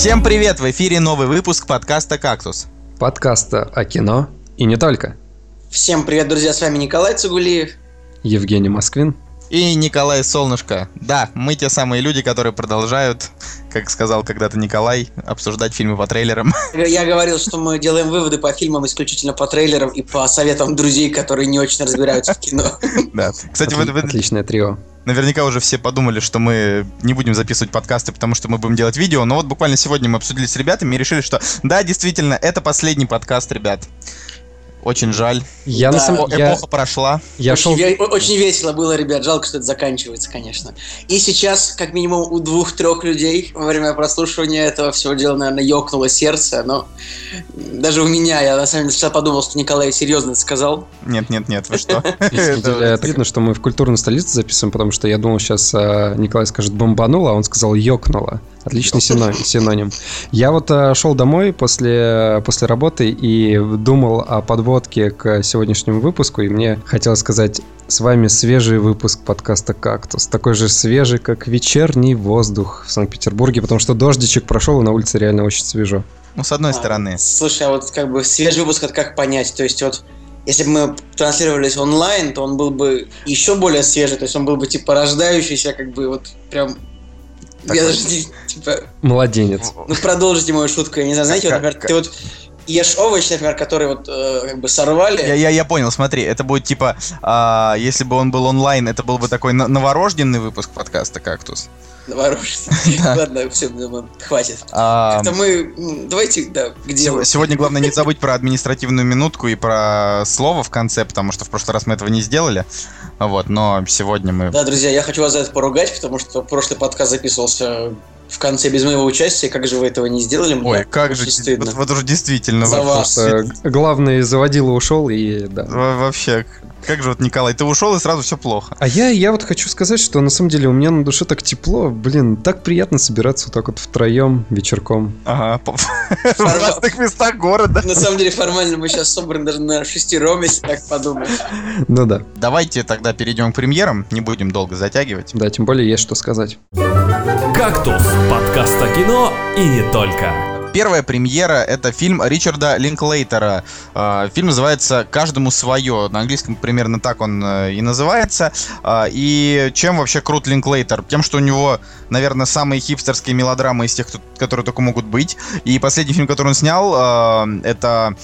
Всем привет! В эфире новый выпуск подкаста «Кактус». Подкаста о кино и не только. Всем привет, друзья, с вами Николай Цугулиев. Евгений Москвин. И Николай Солнышко. Да, мы те самые люди, которые продолжают, как сказал когда-то Николай, обсуждать фильмы по трейлерам. Я говорил, что мы делаем выводы по фильмам исключительно по трейлерам и по советам друзей, которые не очень разбираются в кино. Да. Кстати, вы, вы, Отличное трио. Наверняка уже все подумали, что мы не будем записывать подкасты, потому что мы будем делать видео. Но вот буквально сегодня мы обсудили с ребятами и решили, что да, действительно, это последний подкаст, ребят. Очень жаль. Я Да. на самом Эпоха я, прошла. я очень, шел... ве- очень весело было, ребят. Жалко, что это заканчивается, конечно. И сейчас, как минимум, у двух-трех людей во время прослушивания этого всего дела, наверное, ёкнуло сердце. Но даже у меня, я на самом деле сначала подумал, что Николай серьезно это сказал. Нет, нет, нет, вы что? Это видно, что мы в культурной столице записываем, потому что я думал, сейчас а, Николай скажет бомбануло, а он сказал ёкнуло. Отличный сино- синоним. Я вот а, шел домой после, после работы и думал о подводке к сегодняшнему выпуску, и мне хотелось сказать, с вами свежий выпуск подкаста «Кактус». Такой же свежий, как вечерний воздух в Санкт-Петербурге, потому что дождичек прошел, и на улице реально очень свежо. Ну, с одной А, стороны. Слушай, а вот как бы свежий выпуск, это как понять? То есть вот если бы мы транслировались онлайн, то он был бы еще более свежий, то есть он был бы типа рождающийся, как бы вот прям... Так я даже типа, Молоденец. ну продолжите мою шутку, я не знаю, знаете, вот, например, ты вот ешь овощи, например, которые вот э, как бы сорвали, Я, я, я понял, смотри, это будет типа, а, если бы он был онлайн, это был бы такой но- новорожденный выпуск подкаста «Кактус». новорожденный. Ладно, все, хватит. А, Это мы, давайте, да, сего- сегодня главное не забыть про административную минутку и про слово в конце, потому что в прошлый раз мы этого не сделали. Вот, но сегодня мы... Да, друзья, я хочу вас за это поругать, потому что прошлый подкаст записывался в конце без моего участия. Как же вы этого не сделали? Мне Ой, как же, стыдно. вот, вот уже действительно. За вас. Просто главный заводила ушел, и да. во- Вообще, как же вот, Николай, ты ушел и сразу все плохо. А я, я вот хочу сказать, что на самом деле у меня на душе так тепло, блин, так приятно собираться вот так вот втроем вечерком. Ага, в разных местах города. На самом деле, формально мы сейчас собраны даже на шестером, если так подумать. Ну да, Давайте тогда перейдем к премьерам, не будем долго затягивать. да, тем более есть что сказать. «Кактус» – подкаст о кино и не только. Первая премьера — это фильм Ричарда Линклейтера. Э, Фильм называется «Каждому свое». На английском примерно так он э, и называется. Э, И чем вообще крут Линклейтер? Тем, что у него, наверное, самые хипстерские мелодрамы из тех, которые только могут быть. И последний фильм, который он снял, э, это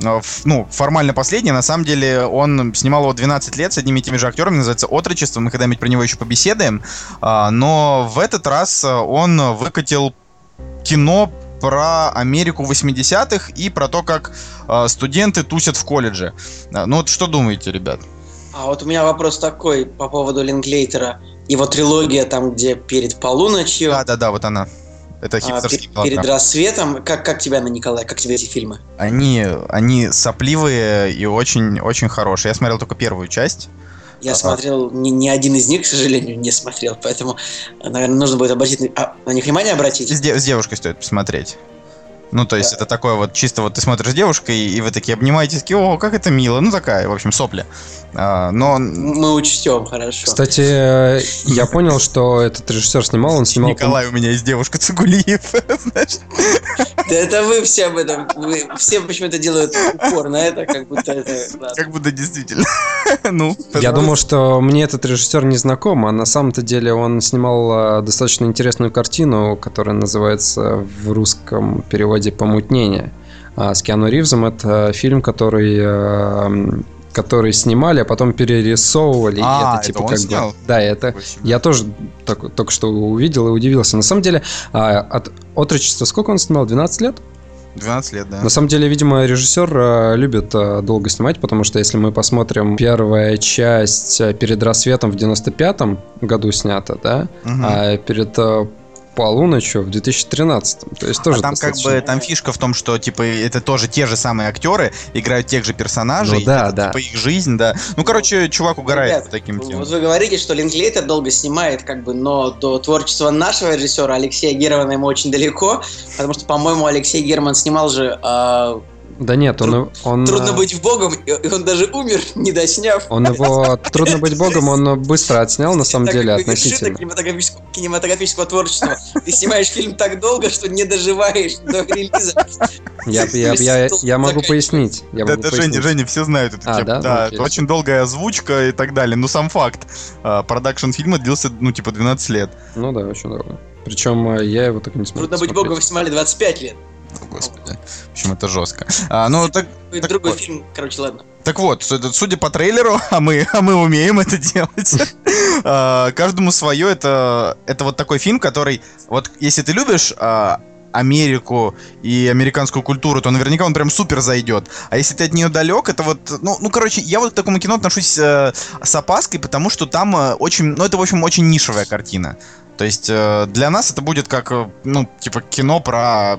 э, ну, формально последний, на самом деле он снимал его 12 лет с одними и теми же актерами, называется «Отрочество», мы когда-нибудь про него еще побеседуем, А, но в этот раз э, он выкатил кино про Америку 80-х и про то, как э, студенты тусят в колледже. Э, Ну вот что думаете, ребят? А вот у меня вопрос такой по поводу Линклейтера. Его трилогия там, где перед полуночью, Да-да-да, вот она. Это а, хипстерский пе- перед мелодрама. рассветом. Как, как тебе она, Николай? Как тебе эти фильмы? Они, они сопливые и очень-очень хорошие. Я смотрел только первую часть. Я Ага. смотрел, ни, ни один из них, к сожалению, не смотрел, поэтому, наверное, нужно будет обратить на, а, на них внимание обратить. С, де- с девушкой стоит посмотреть. Ну, то есть, это такое вот, чисто вот ты смотришь с девушкой, и вы такие обнимаетесь, такие, о, как это мило. Ну, такая, в общем, сопля. А, но Мы учтем, хорошо. Кстати, я понял, что этот режиссер снимал, он снимал... Николай, у меня есть девушка Цигулиев. Да это вы все об этом, вы все почему-то делают упор на это, как будто это... Как будто действительно. Ну, Я думал, что мне этот режиссер не знаком, а на самом-то деле он снимал э, достаточно интересную картину, которая называется в русском переводе «Помутнение». А с Киану Ривзом это фильм, который э, который снимали, а потом перерисовывали. и А, это, типа это он как снял? бы. Да, это. Я тоже так- только что увидел и удивился. На самом деле, а, от отрочества сколько он снимал? 12 лет? 12 лет, да. На самом деле, видимо, режиссер э, любит э, долго снимать, потому что если мы посмотрим первая часть э, перед рассветом в 95-м году снята, да, Мгм. а перед э, полуночью в 2013. То есть тоже а там как достаточно- бы там фишка в том, что типа это тоже те же самые актеры играют тех же персонажей, Ну да, это, да. типа их жизнь, да. Ну короче, чувак угорает Ребят, по таким темам. Вот вы говорите, что Линклейтер долго снимает, как бы, но до творчества нашего режиссера Алексея Германа ему очень далеко, потому что, по-моему, Алексей Герман снимал же а, Да нет, он... он Трудно э, быть богом, и он даже умер, не досняв. Он его... Трудно быть богом, он быстро отснял, на самом Так деле, относительно. кинематографического, кинематографического творчества. Ты снимаешь фильм так долго, что не доживаешь до релиза. Я, я, я, я могу пояснить. Я Да, могу это пояснить. Женя, Женя, все знают эту А, тему. да? Да, Ну, это очень долгая озвучка и так далее. Но сам факт. а, Продакшн фильма длился, ну, типа, 12 лет. Ну да, очень долго. Причем э, я его так и не смог Трудно быть богом снимали 25 лет. О, Господи. В общем, это жестко. А, ну, так, Так Другой вот. фильм, короче, ладно. Так вот, су- судя по трейлеру, а мы, а мы умеем это делать. а, Каждому свое. Это, это вот такой фильм, который, вот если ты любишь а, Америку и американскую культуру, то наверняка он прям супер зайдет. А если ты от нее далек, это вот, ну, ну короче, я вот к такому кино отношусь э, с опаской, потому что там э, очень, ну, это, в общем, очень нишевая картина. То есть э, для нас это будет как, э, ну, типа кино про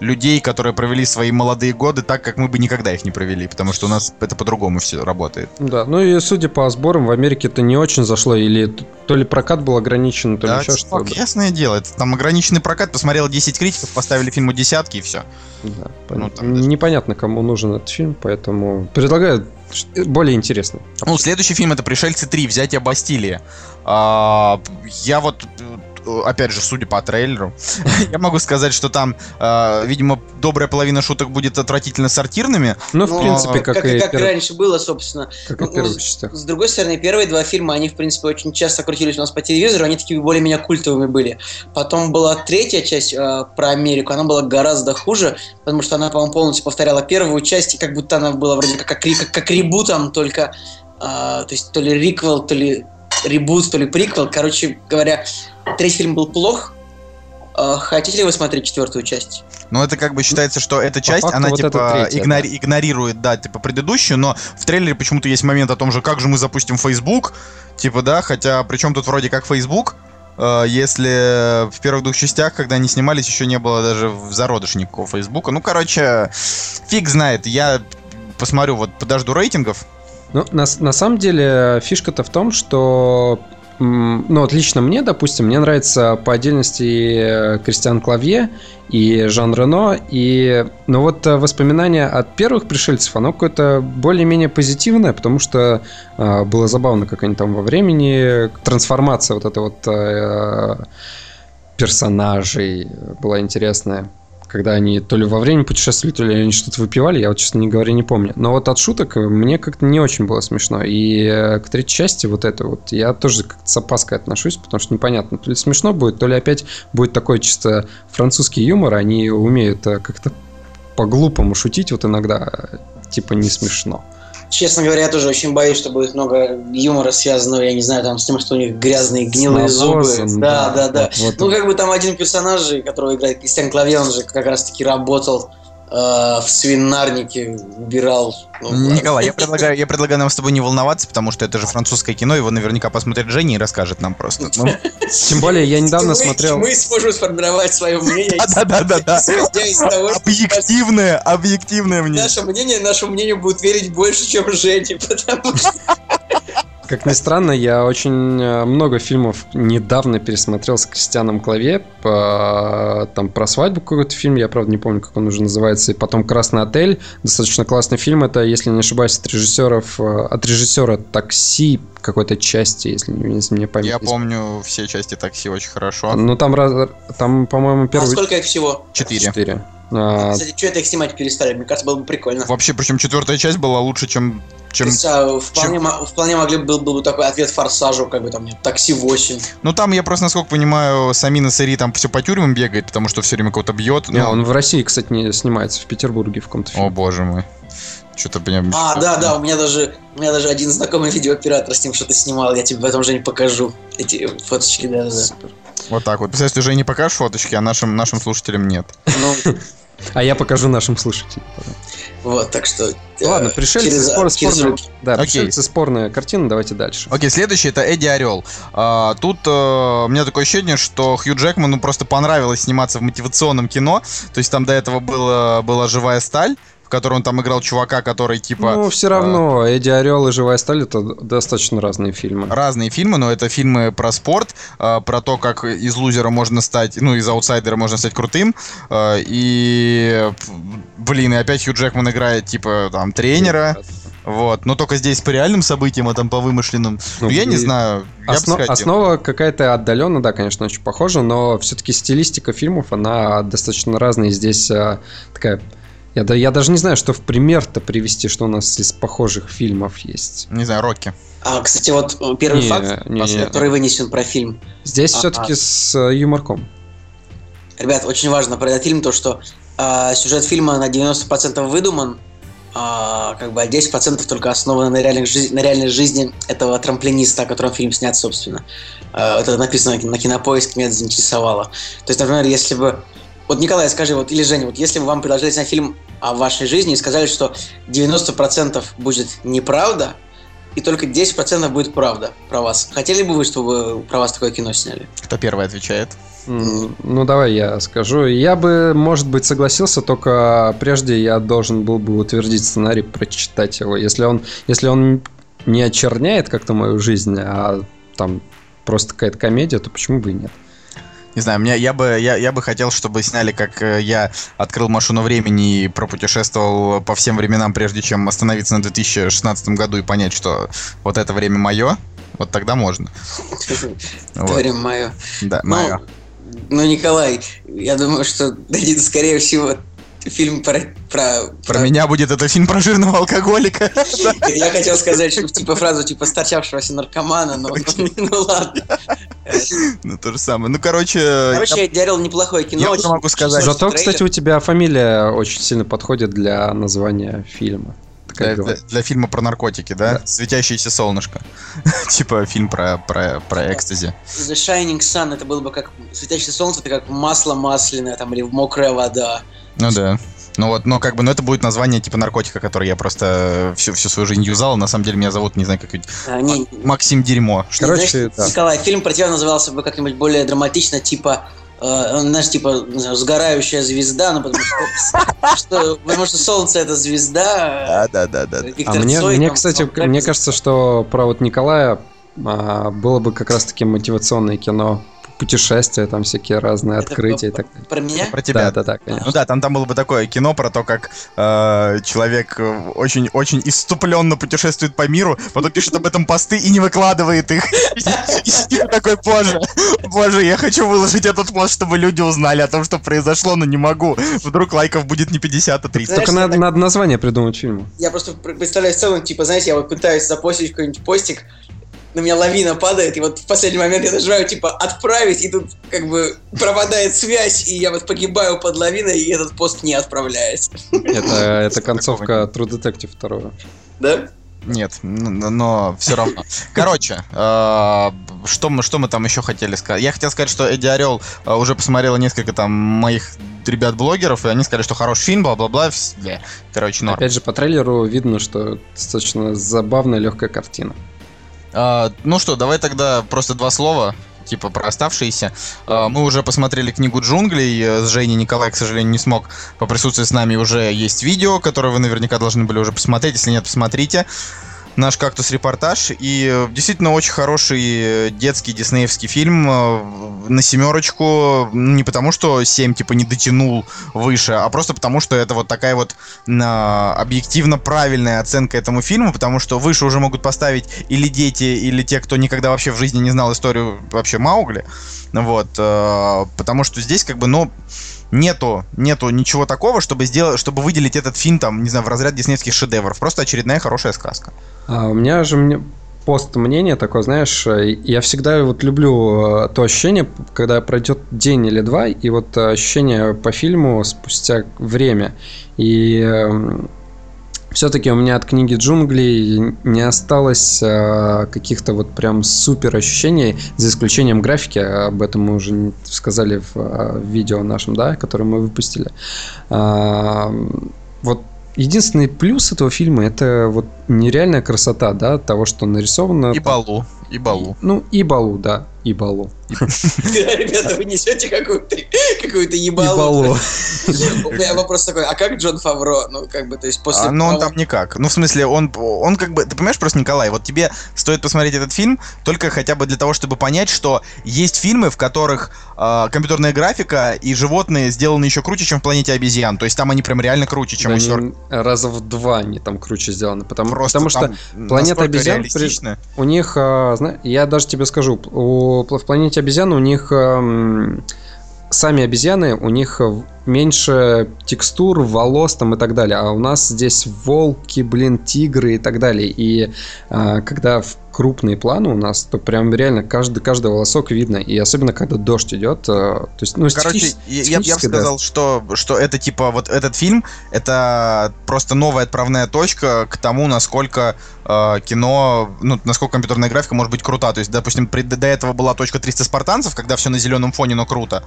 людей, которые провели свои молодые годы так, как мы бы никогда их не провели, потому что у нас это по-другому все работает. Да, ну и судя по сборам, в Америке это не очень зашло, или то ли прокат был ограничен, то ли Да, еще чувак, что-то. ясное дело, это там ограниченный прокат, посмотрел 10 критиков, поставили фильму десятки и все. Да, Ну, понятно. там даже- Непонятно, кому нужен этот фильм, поэтому предлагаю ш- более интересный. Ну, следующий фильм это «Пришельцы 3. Взятие Бастилии». А, я вот, э, опять же, судя по трейлеру, я могу сказать, что там, а, видимо, добрая половина шуток будет отвратительно сортирными. Ну, в Ну, принципе, как, как, и, как пер- раньше было, собственно. как и в ну, первых с- частях. С другой стороны, первые два фильма, они, в принципе, очень часто крутились у нас по телевизору, они такими более-менее культовыми были. Потом была третья часть э, про Америку, она была гораздо хуже, потому что она, по-моему, полностью повторяла первую часть, и как будто она была вроде как, как, как, как ребутом, только, э, то есть то ли риквел, то ли ребут, то ли приквел. Короче говоря, третий фильм был плох. Э, хотите ли вы смотреть четвертую часть? Но это как бы считается, что эта часть, факту она вот типа третья, игнори- игнорирует, да, типа предыдущую, но в трейлере почему-то есть момент о том же, как же мы запустим Facebook, типа, да, хотя причем тут вроде как Facebook, э, если в первых двух частях, когда они снимались, еще не было даже в зародыше никакого Фейсбука. Ну, короче, фиг знает, я посмотрю, вот подожду рейтингов. Ну, на, на самом деле, фишка-то в том, что ну, вот лично мне, допустим, мне нравится по отдельности э, Кристиан Клавье и Жан Рено, и, ну вот э, воспоминания от первых пришельцев, оно какое-то более-менее позитивное, потому что э, было забавно, как они там во времени, трансформация вот эта вот э, персонажей была интересная. Когда они то ли во время путешествовали, то ли они что-то выпивали, я вот, честно говоря, не помню. Но вот от шуток э, мне как-то не очень было смешно. И э, к третьей части вот это вот я тоже как-то с опаской отношусь, потому что непонятно, то ли смешно будет, то ли опять будет такой чисто французский юмор, они умеют э, как-то по-глупому шутить вот иногда, типа не смешно. Честно говоря, я тоже очень боюсь, что будет много юмора связанного, я не знаю, там с тем, что у них грязные гнилые С зубы. навозом, Да, да, да. Вот- вот Ну, как бы там один персонаж, которого играет Кристиан Клавье, он же как раз-таки работал в свинарнике, убирал. ну, Николай, я предлагаю, я предлагаю нам с тобой не волноваться, потому что это же французское кино, его наверняка посмотрит Женя и расскажет нам просто. Ну, Тем более я недавно мы, смотрел... Мы сможем сформировать свое мнение. Да-да-да-да. исходя из того, что Объективное, объективное мнение. Наше мнение, нашему мнению будут верить больше, чем Жене, потому что Как ни странно, я очень э, много фильмов недавно пересмотрел с Кристианом Клаве. По, там про свадьбу какой-то фильм, я правда не помню, как он уже называется. И потом Красный отель. Достаточно классный фильм. Это, если не ошибаюсь, от режиссеров, э, от режиссера такси какой-то части, если, не- если мне память. Я помню все части такси очень хорошо. Ну там, раз- там по-моему, а первый... сколько их всего? Четыре. Четыре. А, Кстати, что это их снимать перестали? Мне кажется, было бы прикольно. Вообще, причем четвертая часть была лучше, чем... Чем... есть, а, вполне, мо- вполне могли бы был, был бы такой ответ форсажу, как бы там нет, такси 8. Ну там, я просто, насколько понимаю, Самина Сари там все по тюрьмам бегает, потому что все время кого-то бьет. не, он в России, кстати, не снимается, в Петербурге в каком-то О фильме. боже мой. Что-то прям... А, да, да, у меня даже у меня даже один знакомый видеооператор с ним что-то снимал, я тебе потом, Жень, покажу эти фоточки, да, да, да. Вот так вот. Представляешь, ты уже не покажешь фоточки, а нашим, нашим слушателям нет. Ну, А я покажу нашим слушателям. вот, так что... э, Ладно, пришельцы, через- спор- через спорная, да, Окей. пришельцы, спорная картина, давайте дальше. Окей, следующий это Эдди Орел. А, тут э, у меня такое ощущение, что Хью Джекману просто понравилось сниматься в мотивационном кино. То есть там до этого было, была живая сталь, в которой он там играл чувака, который типа... Ну, все равно, Эдди Орел и Живая Сталь это достаточно разные фильмы. Разные фильмы, но это фильмы про спорт, э, про то, как из лузера можно стать, ну, из аутсайдера можно стать крутым. Э, и, блин, и опять Хью Джекман играет, типа, там, тренера. Вот, но только здесь по реальным событиям, а там по вымышленным. Ну, я не знаю. Основ, основа какая-то отдаленно, да, конечно, очень похожа, но все-таки стилистика фильмов, она достаточно разная. Здесь а, такая я, да, я даже не знаю, что в пример-то привести, что у нас из похожих фильмов есть. Не знаю, Рокки. А, кстати, вот э, первый не, факт, не, не, который вынесен про фильм. Здесь а, все-таки а... с э, юморком. Ребят, очень важно про этот фильм то, что э, сюжет фильма на 90% выдуман, а, как бы, а 10% только основано на, реальных жи- на реальной жизни этого трамплиниста, о котором фильм снят, собственно. А, это написано на кинопоиск, меня это заинтересовало. То есть, например, если бы... Вот, Николай, скажи, вот, или Женя, вот если бы вам предложили снять фильм о вашей жизни и сказали, что 90% будет неправда, и только 10% будет правда про вас. Хотели бы вы, чтобы про вас такое кино сняли? Кто первый отвечает? Ну, давай я скажу. Я бы, может быть, согласился, только прежде я должен был бы утвердить сценарий, прочитать его. Если он, если он не очерняет как-то мою жизнь, а там просто какая-то комедия, то почему бы и нет? Не знаю, мне, я, бы, я, я бы хотел, чтобы сняли, как э, я открыл машину времени и пропутешествовал по всем временам, прежде чем остановиться на 2016 году и понять, что вот это время мое. Вот тогда можно. Время мое. Да, мое. Ну, Николай, я думаю, что, скорее всего, фильм про... Про, про меня будет это фильм про жирного алкоголика. Я хотел сказать, что типа фразу типа старчавшегося наркомана, но ну ладно. Ну то же самое. Ну короче... Короче, я Дярил неплохое кино. Я могу сказать. Зато, кстати, у тебя фамилия очень сильно подходит для названия фильма. Для, для, для фильма про наркотики, да? да. Светящееся солнышко. типа фильм про, про, про экстази. The Shining Sun это было бы как светящееся солнце, это как масло масляное там или мокрая вода. Ну да. Ну вот, но как бы, ну это будет название типа наркотика, который я просто всю, всю свою жизнь юзал. На самом деле меня зовут, не знаю, как а, не, Максим Дерьмо. Короче, Знаешь, да. Николай, фильм про тебя назывался бы как-нибудь более драматично, типа э, знаешь, типа, сгорающая звезда, ну, потому что, что, потому что Солнце это звезда. Да, да, да, да. А мне, Цой, мне там, кстати, мне кажется, что про вот Николая а, было бы как раз-таки мотивационное кино путешествия, там всякие разные это открытия про, и так далее. Про меня? Про тебя. Да, да, да, конечно. Ну да, там, там было бы такое кино про то, как э, человек очень-очень э, иступленно путешествует по миру, потом пишет об этом посты и не выкладывает их. И такой, боже, боже, я хочу выложить этот пост, чтобы люди узнали о том, что произошло, но не могу. Вдруг лайков будет не 50, а 30. Только надо, надо название придумать фильму. Я просто представляю в целом, типа, знаете, я вот пытаюсь запостить какой-нибудь постик, на меня лавина падает, и вот в последний момент я нажимаю, типа, отправить, и тут как бы пропадает связь, и я вот погибаю под лавиной, и этот пост не отправляется. Это, это концовка True Detective 2. Да? Нет, но все равно. Короче, э, что мы, что мы там еще хотели сказать? Я хотел сказать, что Эдди Орел э, уже посмотрела несколько там моих ребят-блогеров, и они сказали, что хороший фильм, бла-бла-бла. Короче, норм. Опять же, по трейлеру видно, что достаточно забавная, легкая картина. А, ну что, давай тогда просто два слова типа про оставшиеся. А, мы уже посмотрели книгу джунглей э, с Женей. Николай, к сожалению, не смог поприсутствовать с нами. Уже есть видео, которое вы наверняка должны были уже посмотреть. Если нет, посмотрите наш кактус-репортаж. И э, действительно очень хороший э, детский диснеевский фильм э, на семерочку. Не потому, что 7 типа не дотянул выше, а просто потому, что это вот такая вот объективно правильная оценка этому фильму, потому что выше уже могут поставить или дети, или те, кто никогда вообще в жизни не знал историю вообще Маугли. Вот. Потому что здесь как бы, ну нету, нету ничего такого, чтобы сделать, чтобы выделить этот фильм там, не знаю, в разряд диснеевских шедевров. Просто очередная хорошая сказка. А у меня же мне пост мнение такое, знаешь, я всегда вот люблю э, то ощущение, когда пройдет день или два, и вот ощущение по фильму спустя время. И эм, все-таки у меня от книги джунглей не осталось э, каких-то вот прям супер ощущений, за исключением графики, об этом мы уже сказали в э, видео нашем, да, которое мы выпустили. Э, вот единственный плюс этого фильма это вот нереальная красота, да, того, что нарисовано. И Балу, и Балу. Ну, и Балу, да. И балу. Ребята, вы несете какую-то какую-то ебалу. У меня вопрос такой, а как Джон Фавро? Ну, как бы, то есть после... А, ну, он там никак. Ну, в смысле, он, он как бы... Ты понимаешь просто, Николай, вот тебе стоит посмотреть этот фильм только хотя бы для того, чтобы понять, что есть фильмы, в которых э, компьютерная графика и животные сделаны еще круче, чем в «Планете обезьян». То есть там они прям реально круче, чем у раза в два они там круче сделаны. Потому, что «Планета обезьян» у них, а, я даже тебе скажу, у, в «Планете обезьян» у них ам, сами обезьяны, у них э, меньше текстур, волос там и так далее, а у нас здесь волки, блин, тигры и так далее. И а, когда в крупные планы у нас, то прям реально каждый, каждый волосок видно. И особенно, когда дождь идет. э, То есть, ну, Короче, я, я бы технически, да. сказал, что, что это типа вот этот фильм, это просто новая отправная точка к тому, насколько э, кино, ну, насколько компьютерная графика может быть крута. То есть, допустим, при- до этого была точка 300 спартанцев, когда все на зеленом фоне, но круто.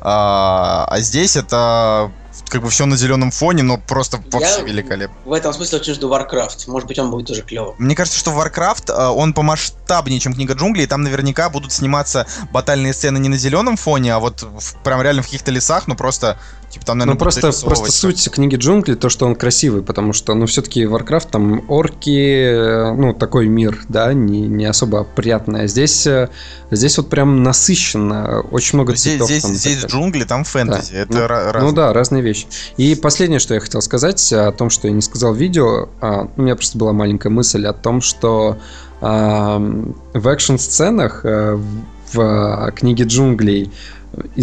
А, а здесь это как бы все на зеленом фоне, но просто вообще Я великолепно. В этом смысле очень жду Warcraft. Может быть, он будет тоже клево. Мне кажется, что Warcraft, э, он помасштабнее, чем Книга джунглей, и там наверняка будут сниматься батальные сцены не на зеленом фоне, а вот в- прям реально в каких-то лесах, ну просто, типа там, наверное, Ну, просто, просто суть книги джунглей, то, что он красивый, потому что, ну, все-таки Warcraft, там орки, э, ну, такой мир, да, не, не особо опрятный. А здесь, э, здесь вот прям насыщенно, очень много Здесь, цветов. здесь, там здесь далее. джунгли, там фэнтези. Да. Это ну, ра- ну да, разные вещи. И последнее, что я хотел сказать о том, что я не сказал в видео, а, у меня просто была маленькая мысль о том, что в экшн-сценах э, в, а, книге джунглей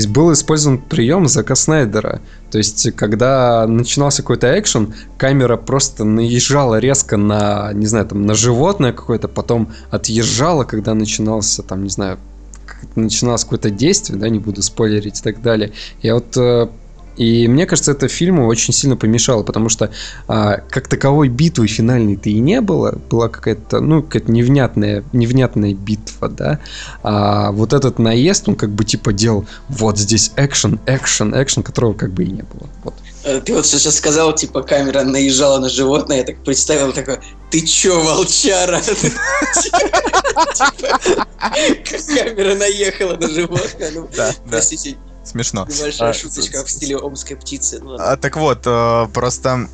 был использован прием Зака Снайдера. То есть, когда начинался какой-то экшен, камера просто наезжала резко на, не знаю, там, на животное какое-то, потом отъезжала, когда начинался, там, не знаю, начиналось какое-то действие, да, не буду спойлерить и так далее. Я вот э, и мне кажется, это фильму очень сильно помешало, потому что а, как таковой битвы финальной-то и не было. Была какая-то, ну, какая-то невнятная, невнятная битва, да. А вот этот наезд, он как бы типа делал вот здесь экшен, экшен, экшен, которого как бы и не было. Вот. Э, Ты вот сейчас сказал, типа, камера наезжала на животное, я так представил, такой, ты чё, волчара? Типа, камера наехала на животное. Ну, Да, да, простите, смешно. небольшая А, шуточка в стиле омской птицы. Ну. А, так вот, э, просто...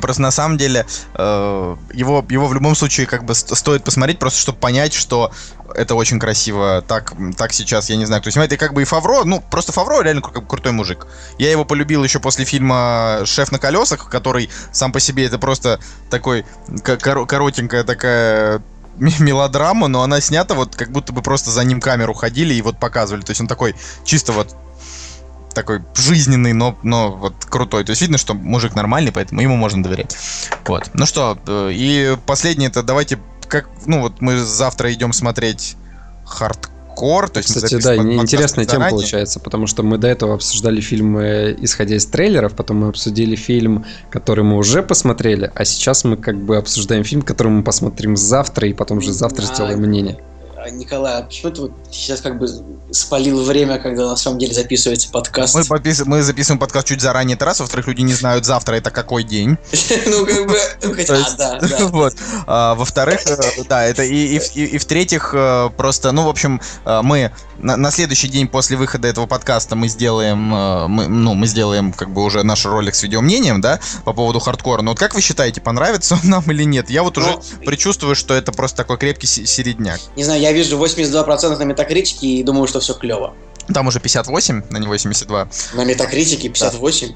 Просто на самом деле э, его, его в любом случае как бы ст- стоит посмотреть, просто чтобы понять, что это очень красиво. Так, так сейчас, я не знаю, кто снимает. И как бы и Фавро, ну, просто Фавро реально кру- крутой мужик. Я его полюбил еще после фильма «Шеф на колесах», который сам по себе это просто такой ко- коро- коротенькая такая мелодрама, но она снята вот как будто бы просто за ним камеру ходили и вот показывали. То есть он такой чисто вот такой жизненный, но, но вот крутой. То есть видно, что мужик нормальный, поэтому ему можно доверять. Вот. Ну что, э, и последнее это давайте, как, ну вот мы завтра идем смотреть хардкор. То есть Кстати, да, интересная тема заранее. получается, потому что мы до этого обсуждали фильмы, исходя из трейлеров, потом мы обсудили фильм, который мы уже посмотрели, а сейчас мы как бы обсуждаем фильм, который мы посмотрим завтра, и потом уже завтра А, сделаем мнение. А, Николай, а почему ты вот сейчас как бы спалил время, когда на самом деле записывается подкаст? Мы, попис- мы записываем подкаст чуть заранее, это раз. Во-вторых, люди не знают завтра это какой день. Ну, как бы... ну, хотя- да, да. Вот. А, во-вторых, э, да, это и в-третьих, э, просто, ну, в общем, э, мы на, на следующий день после выхода этого подкаста мы сделаем, э, мы, ну, мы сделаем как бы уже наш ролик с видеомнением, да, по поводу хардкора. Но вот как вы считаете, понравится он нам или нет? Я вот уже Ну, предчувствую, что это просто такой крепкий се- середняк. Не знаю, я вижу 82% на метакритике и думаю, что все клево. Там уже 58, на не 82. На метакритике 58.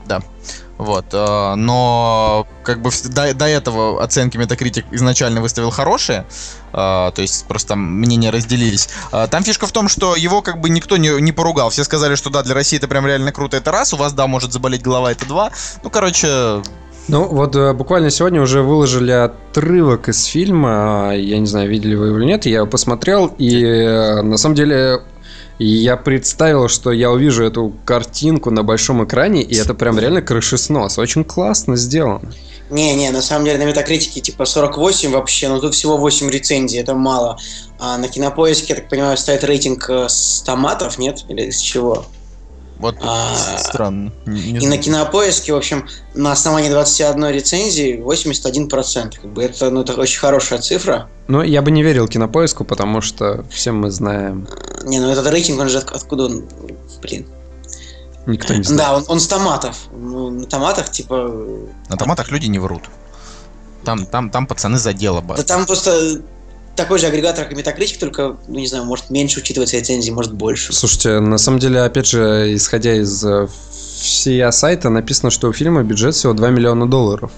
Вот, э, но как бы до, до этого оценки Metacritic изначально выставил хорошие, э, то есть просто там мнения разделились. Э, Там фишка в том, что его как бы никто не, не поругал. Все сказали, что да, для России это прям реально круто, это раз, у вас, да, может заболеть голова, это два. Ну, короче, Ну, вот буквально сегодня уже выложили отрывок из фильма. а, Я не знаю, видели вы его или нет. Я его посмотрел, и на самом деле я представил, что я увижу эту картинку на большом экране, и это прям реально крышеснос. Очень классно сделано. Не-не, на самом деле на метакритике типа 48 вообще, но тут всего 8 рецензий, это мало. А на кинопоиске, я так понимаю, стоит рейтинг э, с томатов, нет? Или с чего? вот А, странно. Не- не И знаю. на кинопоиске, в общем, на основании 21 рецензии 81%. Как бы это, ну, это очень хорошая цифра. Но я бы не верил кинопоиску, потому что все мы знаем. Не, ну этот рейтинг, он же от- откуда он, блин. Никто не знает. Да, он, он с томатов. Ну, на томатах, типа... На томатах люди не врут. Там, там, там пацаны за дело Да борются. там просто такой же агрегатор, как и Metacritic, только, ну, не знаю, может меньше учитывается рецензии, может больше. Слушайте, на самом деле, опять же, исходя из э, всея сайта, написано, что у фильма бюджет всего 2 миллиона долларов.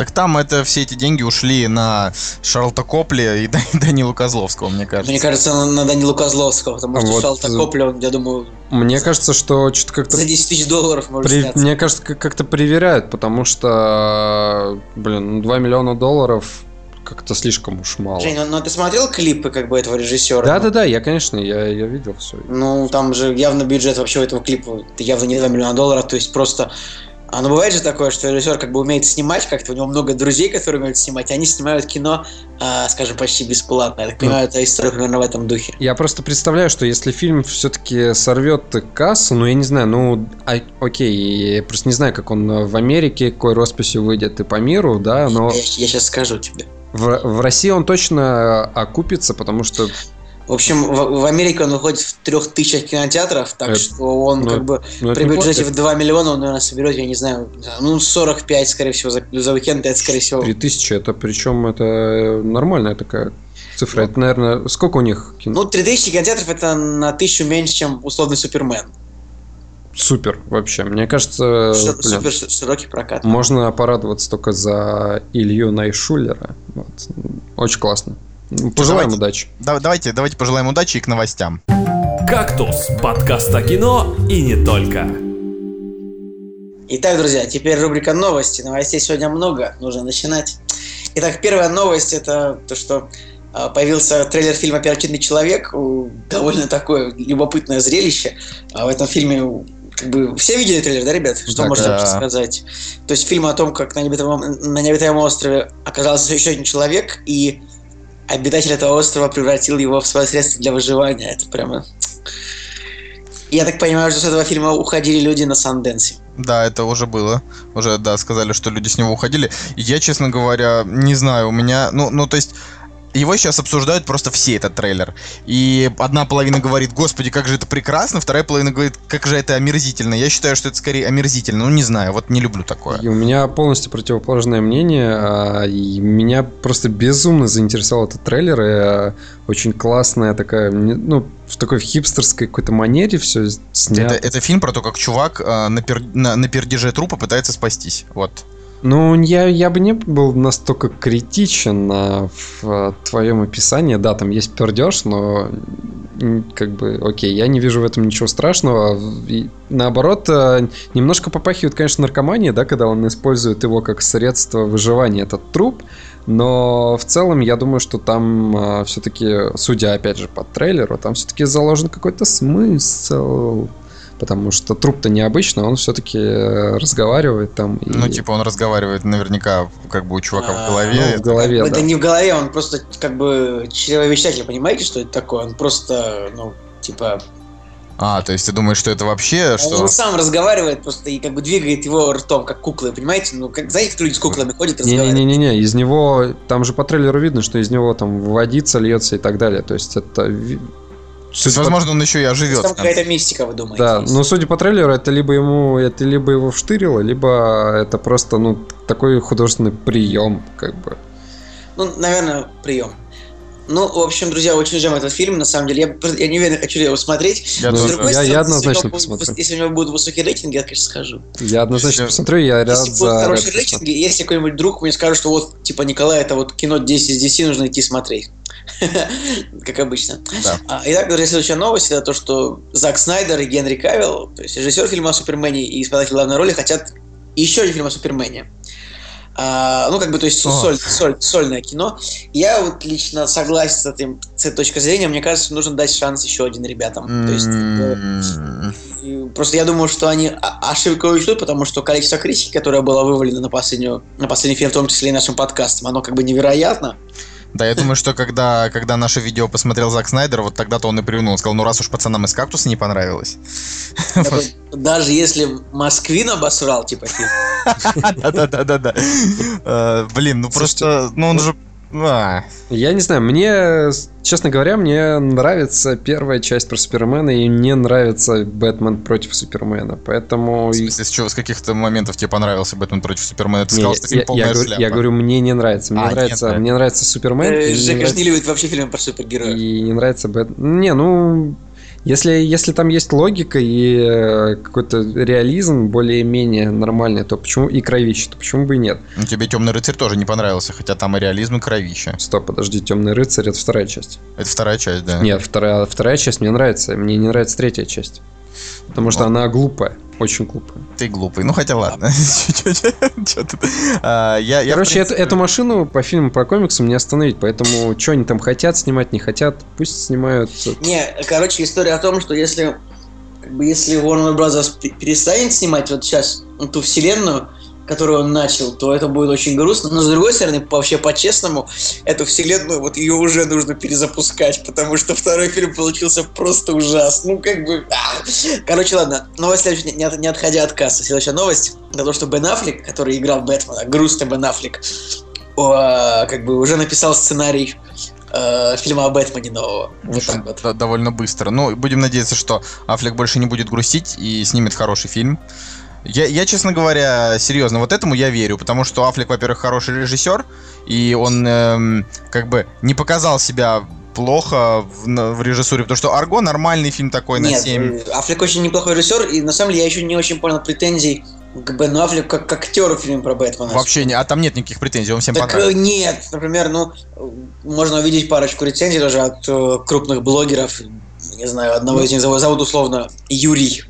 Так там это все эти деньги ушли на Шарлта Копли и Дан- Данилу Козловского, мне кажется. Мне кажется, на, на Данилу Козловского, потому что Вот, Шалта э, Копля, он, я думаю, Мне кажется, что что-то как-то... за 10 тысяч долларов может при- сняться. Мне кажется, как- как-то проверяют, потому что, блин, ну, 2 миллиона долларов как-то слишком уж мало. Жень, ну, ну ты смотрел клипы как бы этого режиссера? Да-да-да, я, конечно, я, я видел все. Ну, там же явно бюджет вообще у этого клипа это явно не 2 миллиона долларов, то есть просто... А ну бывает же такое, что режиссер как бы умеет снимать, как-то у него много друзей, которые умеют снимать, и они снимают кино, а, скажем, почти бесплатно. Я так понимаю, это история примерно в этом духе. Я просто представляю, что если фильм все-таки сорвет кассу, ну я не знаю, ну а- окей, я просто не знаю, как он в Америке, какой росписью выйдет и по миру, да, но Я, сейчас скажу тебе. в, в России он точно окупится, потому что В общем, в, в Америке он выходит в трех тысячах кинотеатров, так Это- что он ну, как бы ну, это при бюджете в 2 миллиона, он, наверное, соберет, я не знаю, ну, 45, скорее всего, за, за уикенд, это, скорее всего, 3000, это причем это нормальная такая цифра. Это, наверное, сколько у них кино? Ну, 3000 кинотеатров это на тысячу меньше, чем условный Супермен. Супер вообще. Мне кажется, Э, блин, Супер ш- широкий прокат. можно порадоваться только за Илью Найшулера. Вот. Очень классно. Пожелаем давайте. удачи. Да- давайте, давайте пожелаем удачи и к новостям. «Кактус» – подкаст о кино и не только. Итак, друзья, теперь рубрика новости. Новостей сегодня много, нужно начинать. Итак, первая новость это то, что а, появился трейлер фильма «Оперативный человек». Довольно такое любопытное зрелище. А В этом фильме как бы все видели трейлер, да, ребят? Что Да, можете да. сказать? То есть фильм о том, как на необитаемом, на необитаемом острове оказался еще один человек, и обитатель этого острова превратил его в свое средство для выживания. Это прямо... Я так понимаю, что с этого фильма уходили люди на Санденсе. Да, это уже было. Уже, да, сказали, что люди с него уходили. Я, честно говоря, не знаю, у меня... Ну, ну то есть... Его сейчас обсуждают просто все этот трейлер. И одна половина говорит, господи, как же это прекрасно, вторая половина говорит, как же это омерзительно. Я считаю, что это скорее омерзительно. Ну, не знаю, вот не люблю такое. И у меня полностью противоположное мнение. а, И меня просто безумно заинтересовал этот трейлер. И, а, очень классная такая, ну, в такой хипстерской какой-то манере все снято. Это, это фильм про то, как чувак э, на, пер- на- на пердеже трупа пытается спастись. Вот. Ну, я, я бы не был настолько критичен а, в а, твоем описании. Да, там есть пердеж, но как бы, окей, я не вижу в этом ничего страшного. И, наоборот, а, немножко попахивает, конечно, наркомания, да, когда он использует его как средство выживания, этот труп. Но в целом я думаю, что там все-таки, судя опять же по трейлеру, там все-таки заложен какой-то смысл. Потому что труп-то необычно, он все-таки разговаривает там. и- Ну, типа, он разговаривает наверняка как бы у чувака А, в голове. ну, в голове, это да. не в голове, он просто как бы чревовещатель, понимаете, что это такое? Он просто, ну, типа, А, то есть ты думаешь, что это вообще, что... он сам разговаривает просто и как бы двигает его ртом, как куклы, понимаете? Ну, как, знаете, как люди с куклами ходят, разговаривают? Не-не-не-не, из него, там же по трейлеру видно, что из него там водица льется и так далее. То есть это... ви- То есть, судя по- возможно, он еще и оживет. Там какая-то мистика, вы думаете? Да, есть? но судя по трейлеру, это либо ему, это либо его вштырило, либо это просто, ну, такой художественный прием, как бы. Ну, наверное, прием. Ну, в общем, друзья, очень ждем этот фильм. На самом деле, я, я не уверен, хочу ли его смотреть. Я Но, с тоже. другой Я- я стороны, однозначно если у него посмотрю. будут- Если у него будут высокие рейтинги, я, конечно, схожу. Я однозначно Если- посмотрю, я рад Если будут за... хорошие Рэд рейтинги, если какой-нибудь друг мне скажет, что вот, типа, Николай, это вот кино 10 из 10, нужно идти смотреть. Как обычно. Да. А, Итак, друзья, следующая новость, это то, что Зак Снайдер и Генри Кавилл, то есть режиссер фильма о Супермене и исполнитель главной роли, хотят еще один фильм о Супермене. А, ну, как бы, то есть О. соль- соль- сольное кино. Я вот лично согласен с, этим, с этой точки зрения. Мне кажется, нужно дать шанс еще один ребятам. То есть, э, Просто я думаю, что они ошибку учтут, потому что количество критики, которое было вывалено на, последнюю, на последний фильм, в том числе и нашим подкастом, оно как бы невероятно. Да, я думаю, что когда, когда наше видео посмотрел Зак Снайдер, вот тогда-то он и плюнул. Он сказал, ну раз уж пацанам из кактуса не понравилось. Даже если Москвин обосрал, типа, фильм. Да-да-да-да-да. Э, Блин, ну просто, ну он же А, Я не знаю, мне, честно говоря, мне нравится первая часть про Супермена, и мне нравится Бэтмен против Супермена, поэтому... в смысле, с, чего, с каких-то моментов тебе понравился Бэтмен против Супермена? Ты Не, сказал, что фильм я, полная я говорю, я говорю, мне не нравится. Мне А, нет, нравится, да. мне нравится Супермен. Э, Жека не любит вообще фильмы про супергероев. И не нравится Бэт... Не, ну... Если, если там есть логика и э, какой-то реализм более-менее нормальный, то почему и кровище, то почему бы и нет? Ну, тебе Темный рыцарь тоже не понравился, хотя там и реализм, и кровища. Стоп, подожди, Темный рыцарь это вторая часть. Это вторая часть, да. Нет, вторая, вторая часть мне нравится. Мне не нравится третья часть. Потому что Ну. она глупая, очень глупая. Ты глупый. Ну, хотя ладно. А, Короче, эту, машину по фильму про комиксам не остановить, поэтому что они там хотят снимать, не хотят, пусть снимают. Не, короче, история о том, что если если Warner Bros. пе- перестанет снимать вот сейчас ту вселенную, которую он начал, то это будет очень грустно. Но с другой стороны, вообще по-честному, эту вселенную, вот ее уже нужно перезапускать, потому что второй фильм получился просто ужасный. Ну, как бы... ах. Короче, ладно. Новость следующая, не, не отходя от кассы. Следующая новость, это то, что Бен Аффлек, который играл Бэтмена, грустный Бен Аффлек, как бы уже написал сценарий э, фильма о Бэтмене нового. Вот так вот. довольно быстро. Ну, будем надеяться, что Аффлек больше не будет грустить и снимет хороший фильм. Я, я, честно говоря, серьезно, вот этому я верю, потому что Аффлек, во-первых, хороший режиссер, и он эм, как бы не показал себя плохо в, на- в режиссуре, потому что Арго нормальный фильм такой на Нет, 7. э, Аффлек очень неплохой режиссер, и на самом деле я еще не очень понял претензий к Бену Аффлеку как к актеру в фильме про Бэтмена. Вообще, не, а там нет никаких претензий, он всем Так понравился. э, нет, например, ну, можно увидеть парочку рецензий даже от э, крупных блогеров. Не знаю, одного из них зовут, зовут условно Юрий.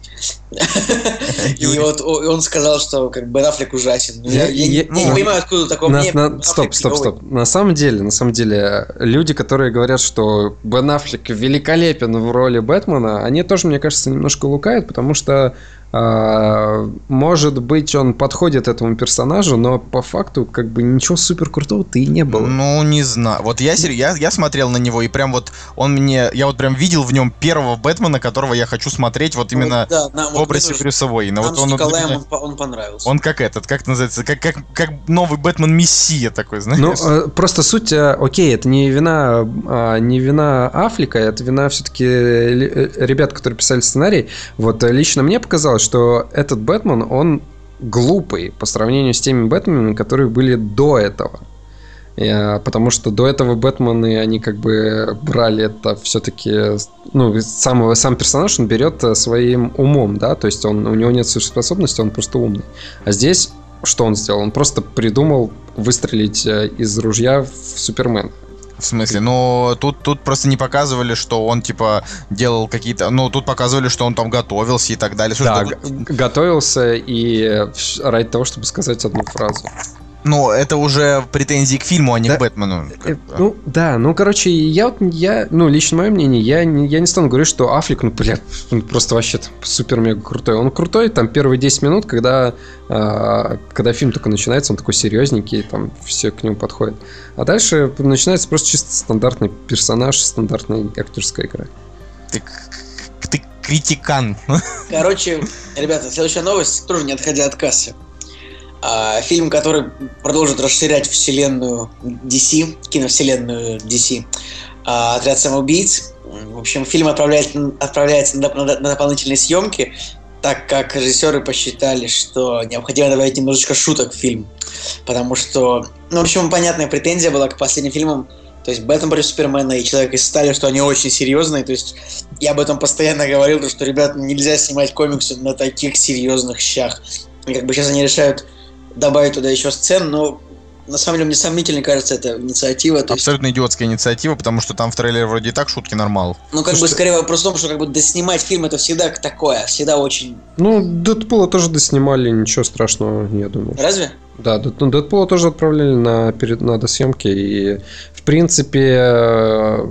И вот он сказал, что как Бен Аффлек ужасен. Ну, Я, не понимаю, откуда такое мнение. стоп, стоп, стоп. На самом деле, на самом деле, люди, которые говорят, что Бен Аффлек великолепен в роли Бэтмена, они тоже, мне кажется, немножко лукают, потому что может быть, он подходит этому персонажу, но по факту, как бы ничего супер крутого-то и не было. Ну, не знаю. Вот я, я, я смотрел на него, и прям вот он мне... Я вот прям видел в нем первого Бэтмена, которого я хочу смотреть вот именно Вот, да, нам в вот образе тоже- Брюса Уэйна. Вот он, вот Николаем меня- он, он понравился. он как этот, как это называется, как, как, как новый Бэтмен Мессия такой, знаешь? Ну, э, просто суть, э, окей, это не вина, а, не вина Аффлека, это вина все-таки ребят, которые писали сценарий. Вот э, лично мне показалось, что этот Бэтмен, он глупый по сравнению с теми Бэтменами, которые были до этого. Потому что до этого Бэтмены, они как бы брали это все-таки, ну, сам, сам персонаж, он берет э, своим умом, да, то есть он, у него нет суперспособности, он просто умный. А здесь что он сделал? Он просто придумал выстрелить э, из ружья в Супермен. В смысле, ну, тут, тут просто не показывали, что он, типа, делал какие-то... Ну, тут показывали, что он там готовился и так далее. Слушай, Да, готовился и э, ради того, чтобы сказать одну фразу. Ну, это уже претензии к фильму, а не Да. к Бэтмену. Э. Ну, да, ну, короче, я вот, я, ну, лично мое мнение, я не, я не стану говорить, что Аффлек, ну, блядь, он просто вообще супер-мега крутой. Он крутой, там, первые 10 минут, когда, а, когда фильм только начинается, он такой серьезненький, там, все к нему подходят. А дальше начинается просто чисто стандартный персонаж, стандартная актерская игра. Ты, ты критикан. Короче, ребята, следующая новость, тоже не отходя от кассы. А, фильм, который продолжит расширять вселенную DC, киновселенную DC, а, «Отряд самоубийц». В общем, фильм отправляет, отправляется на, на на дополнительные съемки, так как режиссеры посчитали, что необходимо добавить немножечко шуток в фильм. Потому что, ну, в общем, понятная претензия была к последним фильмам, то есть Бэтмен против Супермена и Человек из Стали, что они очень серьезные. То есть я об этом постоянно говорил, то, что, ребят, нельзя снимать комиксы на таких серьезных щах. И как бы сейчас они решают добавить туда еще сцен, но на самом деле мне сомнительно кажется эта инициатива. То есть, Абсолютно идиотская инициатива, потому что там в трейлере вроде и так шутки нормал. ну, как бы Слушайте- скорее вопрос в том, что как бы доснимать фильм это всегда такое, всегда очень... Ну, Дэдпула тоже доснимали, ничего страшного, я думаю. Разве? Да, ну, Дэдпула тоже отправляли на, перед, на досъемки, и в принципе, э,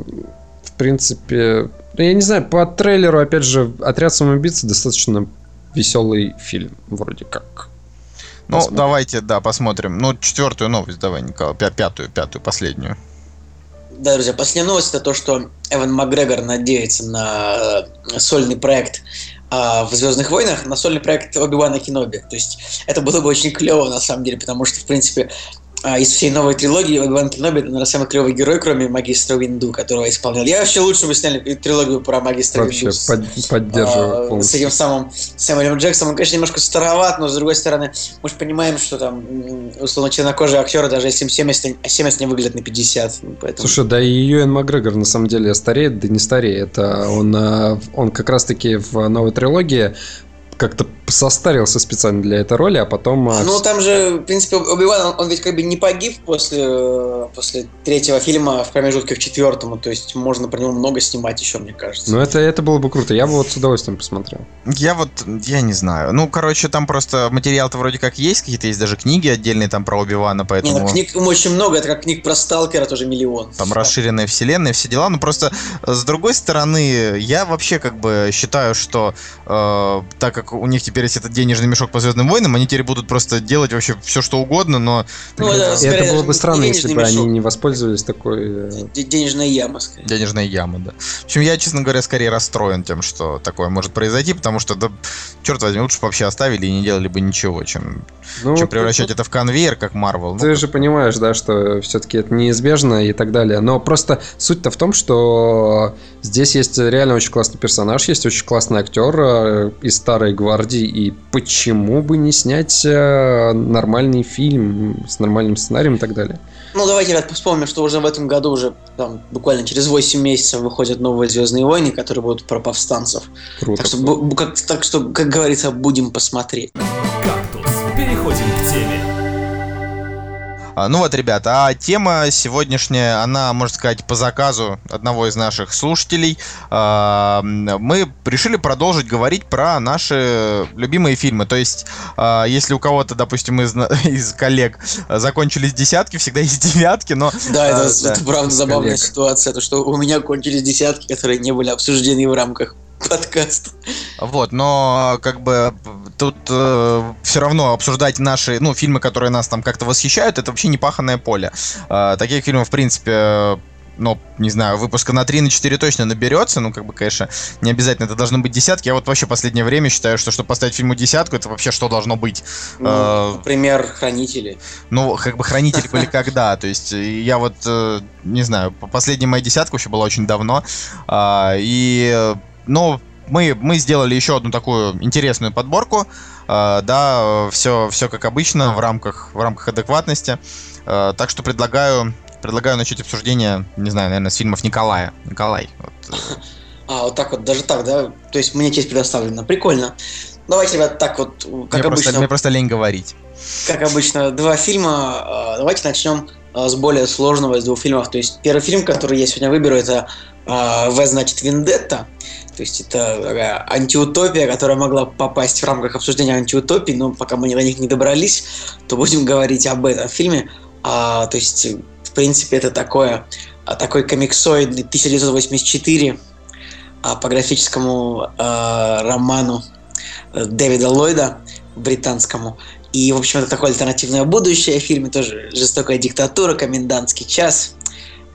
в принципе, ну, я не знаю, по трейлеру, опять же, «Отряд самоубийц» достаточно веселый фильм, вроде как. Ну, Посмотрим. давайте, да, посмотрим. Ну, четвертую новость давай, Николай. Пя- Пятую, пятую, последнюю. Да, друзья, последняя новость это то, что Эван Макгрегор надеется на э, сольный проект а, в Звездных войнах, на сольный проект Оби-Вана Кеноби. То есть это было бы очень клево на самом деле, потому что, в принципе, из всей новой трилогии Оби-Ван Кеноби, это, наверное, самый клевый герой, кроме магистра Винду, которого исполнял. Я вообще лучше бы сняли трилогию про магистра Вообще Винду. под- поддерживаю а, с этим самым Сэмюэлем Джексоном. Он, конечно, немножко староват, но, с другой стороны, мы же понимаем, что там, условно, чернокожие актеры, даже если им 70, а 70 не выглядят на 50. ну, Поэтому... Слушай, да и Юэн Макгрегор на самом деле стареет, да не стареет. А Он, а, он как раз-таки в новой трилогии как-то состарился специально для этой роли, а потом... а, Ну, там же, в принципе, Оби-Ван, он, он ведь как бы не погиб после, э, после третьего фильма в промежутке к четвертому, то есть можно про него много снимать еще, мне кажется. Ну, это, это было бы круто. Я бы вот с удовольствием посмотрел. Я вот, я не знаю. Ну, короче, там просто материал-то вроде как есть, какие-то есть даже книги отдельные там про Оби-Вана, Не, поэтому... ну, книг очень много, это как книг про Сталкера тоже миллион. Там расширенная вселенная, все дела. Ну просто э, с другой стороны, я вообще как бы считаю, что э, так как у них теперь есть этот денежный мешок по Звездным войнам, они теперь будут просто делать вообще все, что угодно, но Ну, э, это это было бы странно, если бы они мешок. не воспользовались такой... э, Денежная яма, скорее. денежная яма, да. В общем, я, честно говоря, скорее расстроен тем, что такое может произойти, потому что, да, черт возьми, лучше бы вообще оставили и не делали бы ничего, чем, Ну, чем превращать тут- это в конвейер, как Марвел. Ну, Ты же понимаешь, да, что все-таки это неизбежно и так далее. Но просто суть-то в том, что здесь есть реально очень классный персонаж, есть очень классный актер э, из старой гвардии, и почему бы не снять э, нормальный фильм с нормальным сценарием и так далее. Ну, давайте, ребят, вспомним, что уже в этом году, уже там, буквально через 8 месяцев выходят новые Звездные войны, которые будут про повстанцев. Круто. Так что, как, так что, как говорится, будем посмотреть. «Кактус». Переходим к Ну вот, ребята, а тема сегодняшняя, она, можно сказать, по заказу одного из наших слушателей. А, Мы решили продолжить говорить про наши любимые фильмы. То есть, а, если у кого-то, допустим, из, из коллег закончились десятки, всегда есть девятки, но... Да, это, а, да. это правда забавная коллег. ситуация, то что у меня кончились десятки, которые не были обсуждены в рамках подкаста. Вот, но как бы тут все равно обсуждать наши, ну, фильмы, которые нас там как-то восхищают, это вообще непаханное поле. А, таких фильмов, в принципе, ну, не знаю, выпуска на 3 на 4 точно наберется. Ну, как бы, конечно, не обязательно это должны быть десятки. Я вот вообще последнее время считаю, что чтобы поставить фильму десятку, это вообще что должно быть? Ну, А, например, «Хранители». Ну, как бы хранители были когда. То есть э, я вот, э, не знаю, по- последняя моя десятка вообще была очень давно. А, И, э, ну, мы, мы сделали еще одну такую интересную подборку. А, Да, все, все как обычно, в рамках, в рамках адекватности. А, Так что предлагаю, предлагаю начать обсуждение, не знаю, наверное, с фильмов Николая. Николай. вот, э, А, вот так вот, даже так, да? То есть мне честь предоставлена. Прикольно. Давайте, ребят, так вот, как мне, просто, обычно, мне просто лень говорить. как обычно, два фильма. А, Давайте начнем с более сложного из двух фильмов. То есть первый фильм, который я сегодня выберу, это а, В, значит, Вендетта. То есть это такая антиутопия, которая могла попасть в рамках обсуждения антиутопии, но пока мы до них не добрались, то будем говорить об этом фильме. А, то есть, в принципе, это такое, а, такой комиксоидный 1984 а, по графическому а, роману э, Дэвида Ллойда британскому. И, в общем, это такое альтернативное будущее в фильме, тоже жестокая диктатура, комендантский час.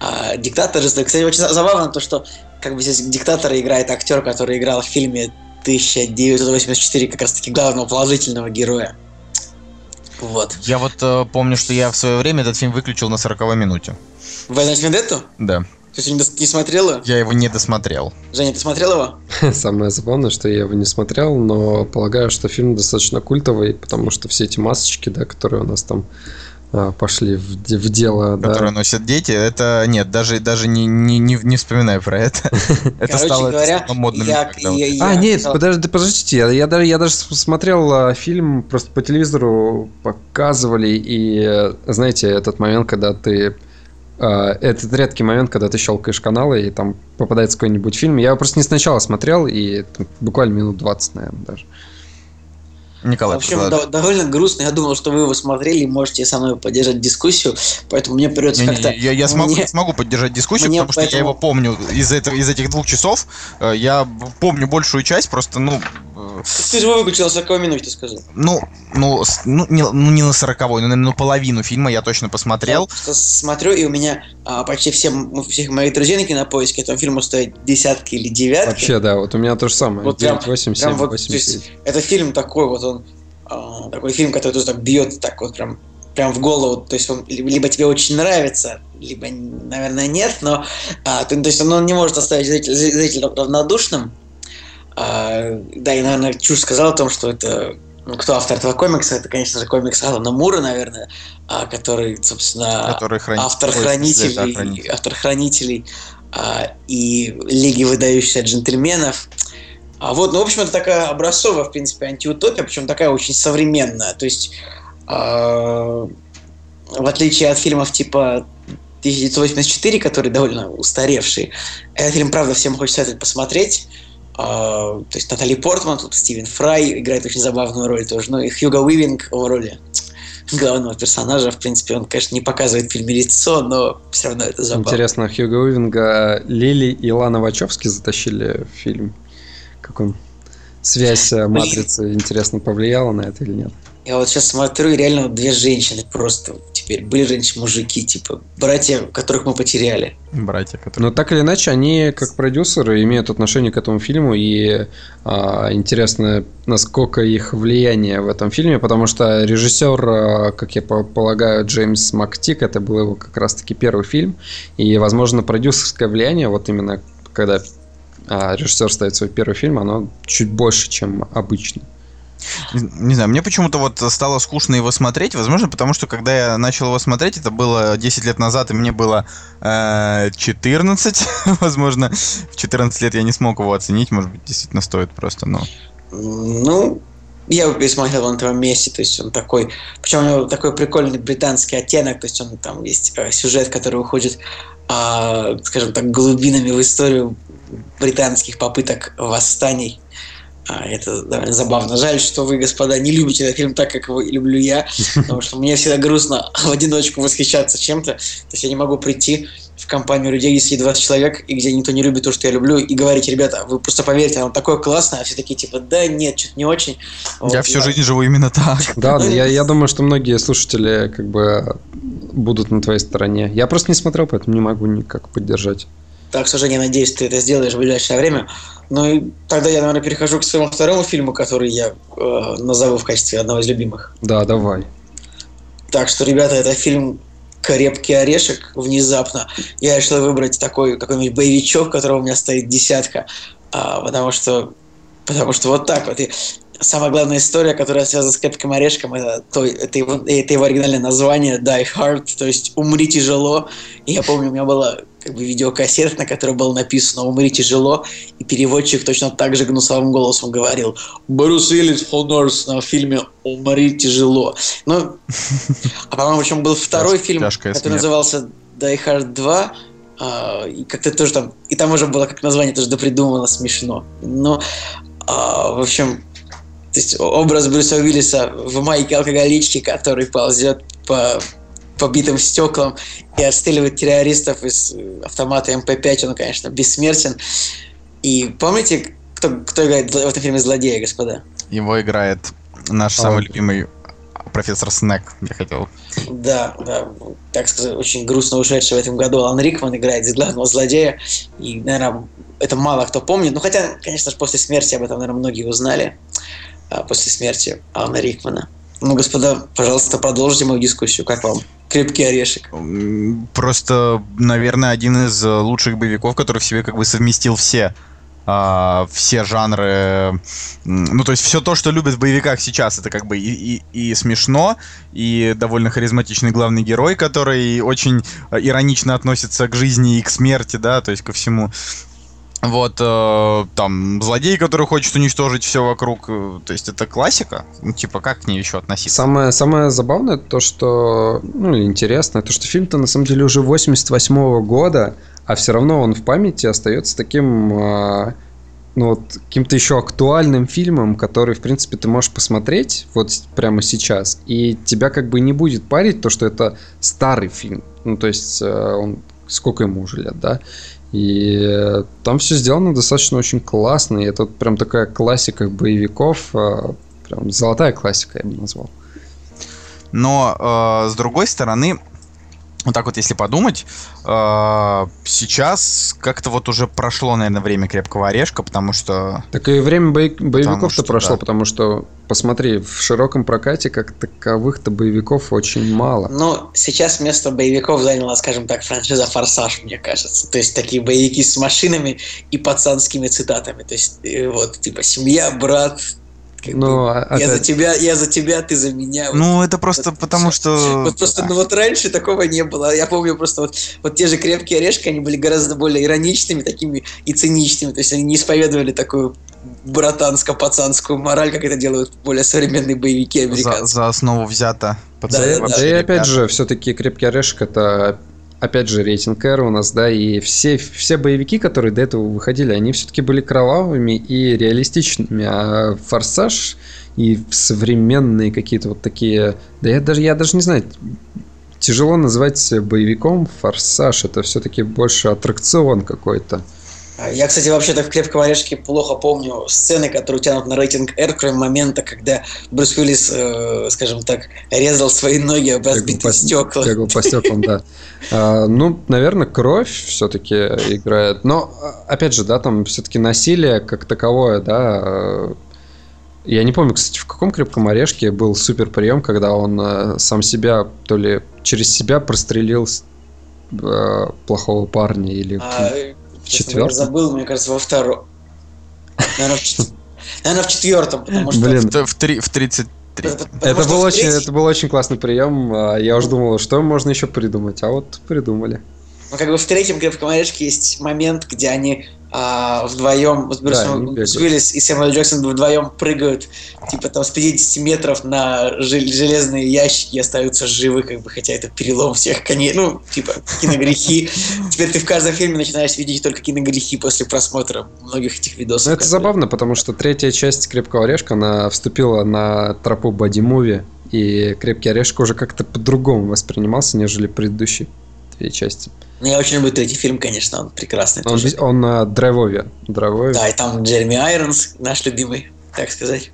А, диктатор жестокий. Кстати, очень забавно то, что как бы здесь диктатора играет актер, который играл в фильме 1984 как раз-таки главного положительного героя. Вот. Я вот э, помню, что я в свое время этот фильм выключил на 40 минуте. Знаете Вендетту? Да, Ты что, не, дос- не смотрела? я его не досмотрел. Женя, ты смотрел его? Самое забавное, что я его не смотрел, но полагаю, что фильм достаточно культовый, потому что все эти масочки, да, которые у нас там а, пошли в, в дело, да. которые носят дети, это нет, даже даже не не не, не вспоминаю про это. Это Короче стало это говоря, стало модным. я, я- я А, нет, подожди, подождите, я, я даже, я даже смотрел а, фильм, просто по телевизору показывали, и, э, знаете, этот момент, когда ты... а, этот редкий момент, когда ты щелкаешь каналы, и там попадается какой-нибудь фильм. Я его просто не сначала смотрел, и там буквально минут 20, наверное, даже. Николай, В общем, до- довольно грустно. Я думал, что вы его смотрели и можете со мной поддержать дискуссию, поэтому мне придется как-то... я, я смогу, мне- смогу поддержать дискуссию, мне потому что я поэтому- его помню из, этого, из этих двух часов. э, Я помню большую часть, просто, ну, Ты же его выключил на 40 минут, ты сказал. ну, ну, ну, не, ну, не на сороковой, но, наверное, на половину фильма я точно Я посмотрел. просто смотрю, и у меня а, почти все, всех моих друзей на кинопоиске этому фильму стоят десятки или девятки. Вообще, да, вот у меня то же самое. Вот прям- 9, 8, 7, Прям вот, 8, то есть, это фильм такой вот, он а, такой фильм, который тоже так бьет, так вот прям прям в голову, то есть он либо тебе очень нравится, либо, наверное, нет, но а, то, то есть он не может оставить зрителя, зрителя равнодушным. А, да, и, наверное, чушь сказал о том, что это ну, кто автор этого комикса? Это, конечно же, комикс Алана Мура, наверное, а, который, собственно, который храни... автор хранителей, автор хранителей а, и Лиги выдающихся джентльменов. А вот, ну, в общем, это такая образцовая, в принципе, антиутопия, причем такая очень современная. То есть, а, в отличие от фильмов типа 1984, которые довольно устаревшие, этот фильм, правда, всем хочется это посмотреть. А, то есть Натали Портман, тут Стивен Фрай играет очень забавную роль тоже. Ну и Хьюго Уивинг в роли главного персонажа. В принципе, он, конечно, не показывает в фильме лицо, но все равно это забавно. Интересно, Хьюго Уивинга Лили и Лана Вачовски затащили в фильм. Как он? Связь э, матрицы, интересно, повлияла на это или нет? Я вот сейчас смотрю, и реально две женщины просто теперь. Были раньше-мужики, типа, братья, которых мы потеряли. Братья, которые... Но так или иначе, они, как продюсеры, имеют отношение к этому фильму, и а, интересно, насколько их влияние в этом фильме, потому что режиссер, а, как я полагаю, Джеймс Мактик, это был его как раз-таки первый фильм, и, возможно, продюсерское влияние, вот именно когда а режиссер ставит свой первый фильм, оно чуть больше, чем обычно. Не знаю, мне почему-то вот стало скучно его смотреть. Возможно, потому что когда я начал его смотреть, это было 10 лет назад, и мне было э, 14. Возможно, в 14 лет я не смог его оценить. Может быть, действительно стоит просто, но... Ну, я его пересмотрел на твоем месте, то есть он такой, причем у него такой прикольный британский оттенок, то есть он там есть э, сюжет, который уходит, э, скажем так, глубинами в историю британских попыток восстаний а, это довольно забавно. Жаль, что вы, господа, не любите этот фильм так, как его люблю я, потому что мне всегда грустно в одиночку восхищаться чем-то. То есть я не могу прийти в компанию людей, где сидит 20 человек, и где никто не любит то, что я люблю, и говорить, ребята, вы просто поверьте, оно такое классное, а все такие типа, да нет, что-то не очень. Вот, я всю жизнь живу именно так. Да, я, я думаю, что многие слушатели как бы будут на твоей стороне. Я просто не смотрел, поэтому не могу никак поддержать. Так, к сожалению, надеюсь, ты это сделаешь в ближайшее время. Ну и тогда я, наверное, перехожу к своему второму фильму, который я э, назову в качестве одного из любимых. Да, давай. Так что, ребята, это фильм «Крепкий орешек» внезапно. Я решил выбрать такой какой-нибудь боевичок, которого у меня стоит десятка, а, потому что потому что вот так вот. И самая главная история, которая связана с крепким орешком, это, то, это, его, это его оригинальное название Die Hard, то есть «Умри тяжело». И я помню, у меня была как бы видеокассета, на которой было написано «Умри тяжело», и переводчик точно так же гнусовым голосом говорил «Брюс Уиллис Хонорс на фильме «Умри тяжело». Ну, а по-моему, причем был второй фильм, который назывался Die Hard 2, Uh, и как-то тоже там, и там уже было как название тоже допридумано смешно. Но, uh, в общем, то есть образ Брюса Уиллиса в майке алкоголички, который ползет по побитым стеклам и отстреливает террористов из автомата МП-5, он, конечно, бессмертен. И помните, кто, кто играет в этом фильме злодея, господа? Его играет наш а, самый любимый профессор Снег, я хотел. Да, да, так сказать, очень грустно ушедший в этом году Алан Рикман играет главного злодея. И, наверное, это мало кто помнит. Ну, хотя, конечно же, после смерти об этом, наверное, многие узнали. А, после смерти Алана Рикмана. Ну, господа, пожалуйста, продолжите мою дискуссию. Как вам? Крепкий орешек. Просто, наверное, один из лучших боевиков, который в себе как бы совместил все Uh, все жанры, ну то есть все то, что любят в боевиках сейчас, это как бы и, и, и смешно, и довольно харизматичный главный герой, который очень иронично относится к жизни и к смерти, да, то есть ко всему. Вот, э, там, злодей, который хочет уничтожить все вокруг. Э, то есть это классика. Ну, типа, как к ней еще относиться? Самое, самое забавное то, что... Ну, или интересное, то, что фильм-то на самом деле уже 88 -го года, а все равно он в памяти остается таким... Э, ну, вот, каким-то еще актуальным фильмом, который, в принципе, ты можешь посмотреть вот прямо сейчас, и тебя как бы не будет парить то, что это старый фильм. Ну, то есть, э, он сколько ему уже лет, да? И там все сделано достаточно очень классно. И это прям такая классика боевиков. А, прям золотая классика, я бы назвал. Но, э, с другой стороны, вот так вот, если подумать, э, сейчас как-то вот уже прошло, наверное, время крепкого орешка, потому что... Так и время бои- боевиков-то что прошло, да. потому что, посмотри, в широком прокате как таковых-то боевиков очень мало. Ну, сейчас место боевиков заняла, скажем так, франшиза «Форсаж», мне кажется. То есть такие боевики с машинами и пацанскими цитатами. То есть э, вот, типа, семья, брат, как Но бы, а- я за опять- тебя, я за тебя, ты за меня. Вот Ну, это просто вот потому, что... Вот просто, ну вот раньше такого не было. Я помню просто вот, вот те же крепкие орешки, они были гораздо более ироничными такими и циничными. То есть они не исповедовали такую братанско-пацанскую мораль, как это делают более современные боевики за, американцы. за основу взято. Да, да, Да и ребята. опять же, все-таки крепкий орешек это опять же рейтинг R у нас, да, и все, все боевики, которые до этого выходили, они все-таки были кровавыми и реалистичными, а Форсаж и современные какие-то вот такие, да я даже, я даже не знаю, тяжело назвать боевиком Форсаж, это все-таки больше аттракцион какой-то. А Я, кстати, вообще-то в «Крепком орешке» плохо помню сцены, которые тянут на рейтинг R, кроме момента, когда Брюс Уиллис, э, скажем так, резал свои ноги об разбитые стекла. Бегал по стеклам, да. А, ну, наверное, кровь все-таки играет. Но, а, опять же, да, там все-таки насилие как таковое, да. э, Я не помню, кстати, в каком крепком орешке был супер прием, когда он э, сам себя, то ли через себя прострелил э, плохого парня или А, в четвертом. забыл, мне кажется, во втором. Наверное, в, чет- наверное, в четвертом, потому что... Блин, В, в, три- в 33. потому Это был, очень, это был очень классный прием. а Я уже думал, что можно еще придумать, а вот придумали. Ну, как бы в третьем крепком орешке есть момент, где они а, вдвоем, вот Брюс, Да. Уиллис и Сэмюэл Джексон вдвоем прыгают, типа там с 50 метров на жел- железные ящики и остаются живы, как бы, хотя это перелом всех коней, ну, типа, киногрехи. Теперь ты в каждом фильме начинаешь видеть только киногрехи после просмотра многих этих видосов. Ну, это которые- забавно, потому что третья часть Крепкого орешка, она вступила на тропу боди-муви, и Крепкий орешек уже как-то по-другому воспринимался, нежели предыдущие две части. Ну, я очень люблю третий фильм, конечно, он прекрасный. Он, тоже. он на драйвове. драйвове. Да, и там Джереми Айронс, наш любимый, так сказать.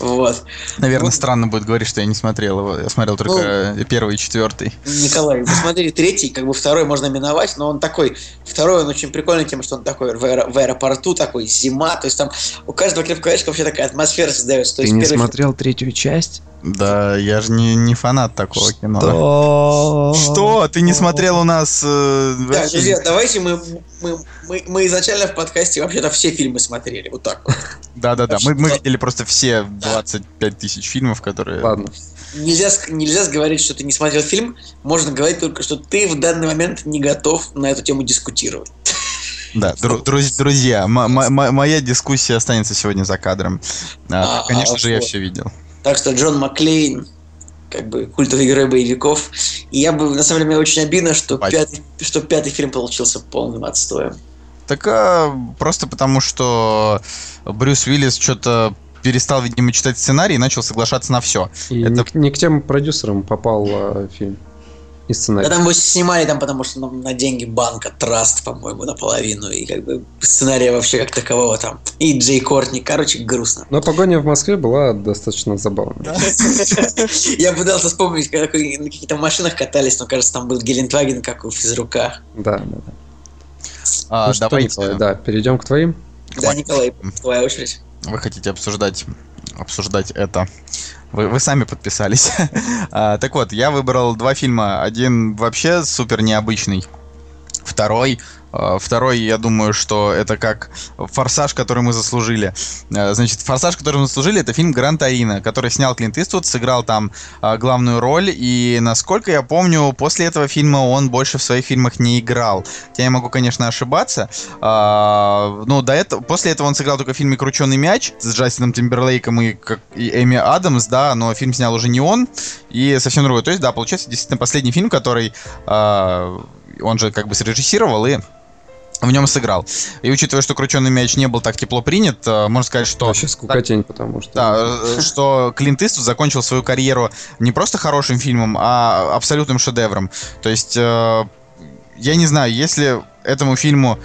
Вот. Наверное, Ну- странно будет говорить, что я не смотрел его. Я смотрел только э, первый и четвертый. Николай, посмотри, третий, как бы второй можно миновать, но он такой, второй он очень прикольный тем, что он такой в, аэро- в аэропорту, такой зима, то есть там у каждого крепкого орешка вообще такая атмосфера создается. То Ты есть не первый фильм- смотрел третью часть? Да, я же не, не фанат такого кино. Что? Ты не смотрел у нас... э, Так, вообще- друзья, давайте мы, мы, мы, мы изначально в подкасте вообще-то все фильмы смотрели, вот так вот. Да-да-да, мы, мы Что? видели просто все 25 тысяч фильмов, которые... Ладно. Нельзя, нельзя говорить, что ты не смотрел фильм, можно говорить только, что ты в данный момент не готов на эту тему дискутировать. Да, дру- друз- друзья, моя дискуссия останется сегодня за кадром. А, А, Конечно а, же, я все видел. Так что Джон Маклейн, как бы культовый герой боевиков. И я бы, на самом деле, мне очень обидно, что пятый, что пятый фильм получился полным отстоем. Так а, просто потому, что Брюс Уиллис что-то перестал, видимо, читать сценарий и начал соглашаться на все. И Это- не, к- не к тем продюсерам попал а, фильм и сценарий. Да там его снимали там, потому что на, на деньги банка, траст, по-моему, наполовину. И как бы сценария вообще как такового там. И Джей Кортни. Короче, грустно. Но погоня в Москве была достаточно забавной. Я пытался вспомнить, как на каких-то машинах катались, но, кажется, там был Гелендваген, как у физрука. Да, да, да. А, Ну что, давайте, Николай, да, перейдем к твоим. Да, Николай, твоя очередь. Вы хотите обсуждать, обсуждать это. Вы, вы сами подписались. А, так вот, я выбрал два фильма. Один вообще супер необычный. Второй, второй, я думаю, что это как «Форсаж», который мы заслужили. А, Значит, «Форсаж», который мы заслужили», это фильм Гран Торино, который снял Клинт Иствуд, сыграл там а, главную роль, и, насколько я помню, после этого фильма он больше в своих фильмах не играл. Я могу, конечно, ошибаться. А, ну, до этого, после этого он сыграл только в фильме «Крученый мяч» с Джастином Тимберлейком и, как, и Эми Адамс, да, но фильм снял уже не он, и совсем другой. То есть, да, получается, действительно, последний фильм, который а, он же как бы срежиссировал и в нем сыграл. И учитывая, что «Крученый мяч» не был так тепло принят, а, можно сказать, что... Вообще скукотень, потому что... Да, э, что Клинт Иствуд закончил свою карьеру не просто хорошим фильмом, а абсолютным шедевром. То есть, э, я не знаю, если этому фильму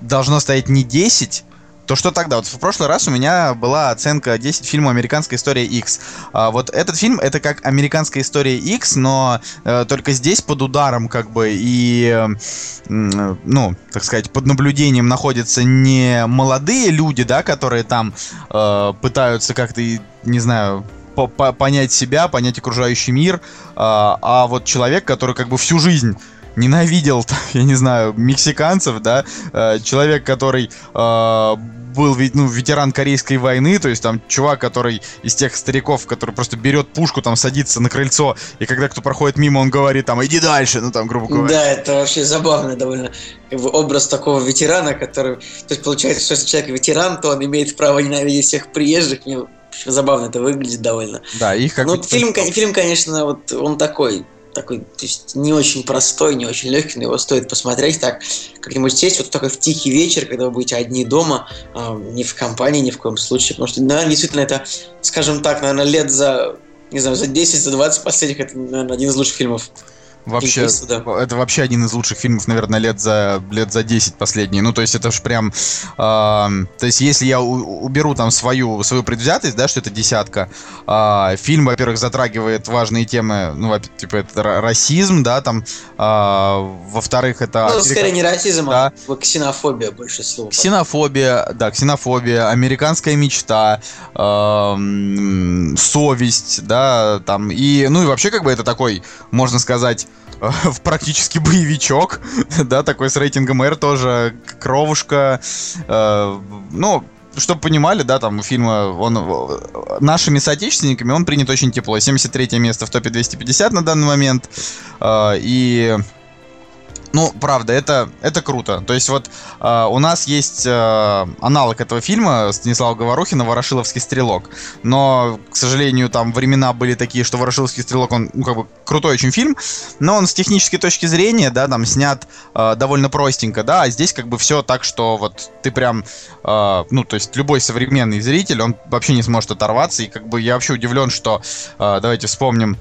должно стоять не 10, то что тогда? Вот в прошлый раз у меня была оценка 10 фильму «Американская история X». А вот этот фильм — это как «Американская история X», но э, только здесь под ударом как бы и, э, ну, так сказать, под наблюдением находятся не молодые люди, да, которые там э, пытаются как-то, не знаю, понять себя, понять окружающий мир, а, а вот человек, который как бы всю жизнь ненавидел, я не знаю, мексиканцев, да, э, человек, который э, был ну, ветеран Корейской войны, то есть там чувак, который из тех стариков, который просто берет пушку, там садится на крыльцо, и когда кто проходит мимо, он говорит там, иди дальше, ну там, грубо говоря. Да, это вообще забавно довольно. Образ такого ветерана, который... То есть получается, что если человек ветеран, то он имеет право ненавидеть всех приезжих, мне забавно это выглядит довольно. Да, их как Ну, фильм, фильм, конечно, вот он такой, такой, то есть не очень простой, не очень легкий, но его стоит посмотреть так, как-нибудь сесть вот такой в тихий вечер, когда вы будете одни дома, э, не в компании ни в коем случае, потому что, наверное, действительно это, скажем так, наверное, лет за, не знаю, за 10, за 20 последних, это, наверное, один из лучших фильмов Вообще, это вообще один из лучших фильмов, наверное, лет за, лет за 10 последние. Ну, то есть это ж прям... Э, то есть если я у, уберу там свою, свою предвзятость, да, что это десятка, э, фильм, во-первых, затрагивает важные темы, ну, типа это расизм, да, там, э, во-вторых, это... Ну, скорее не расизм, а да. а ксенофобия больше слова. Ксенофобия, да, ксенофобия, американская мечта, э, совесть, да, там, и, ну, и вообще, как бы это такой, можно сказать, в практически боевичок, да, такой с рейтингом R тоже, кровушка, э, ну, чтобы понимали, да, там у фильма, он нашими соотечественниками он принят очень тепло. 73 место в топе 250 на данный момент. Э, и ну, правда, это, это круто. То есть вот э, у нас есть э, аналог этого фильма Станислава Говорухина «Ворошиловский стрелок». Но, к сожалению, там времена были такие, что «Ворошиловский стрелок», он, ну, как бы, крутой очень фильм, но он с технической точки зрения, да, там снят э, довольно простенько, да, а здесь как бы все так, что вот ты прям, э, ну, то есть любой современный зритель, он вообще не сможет оторваться, и как бы я вообще удивлен, что, э, давайте вспомним,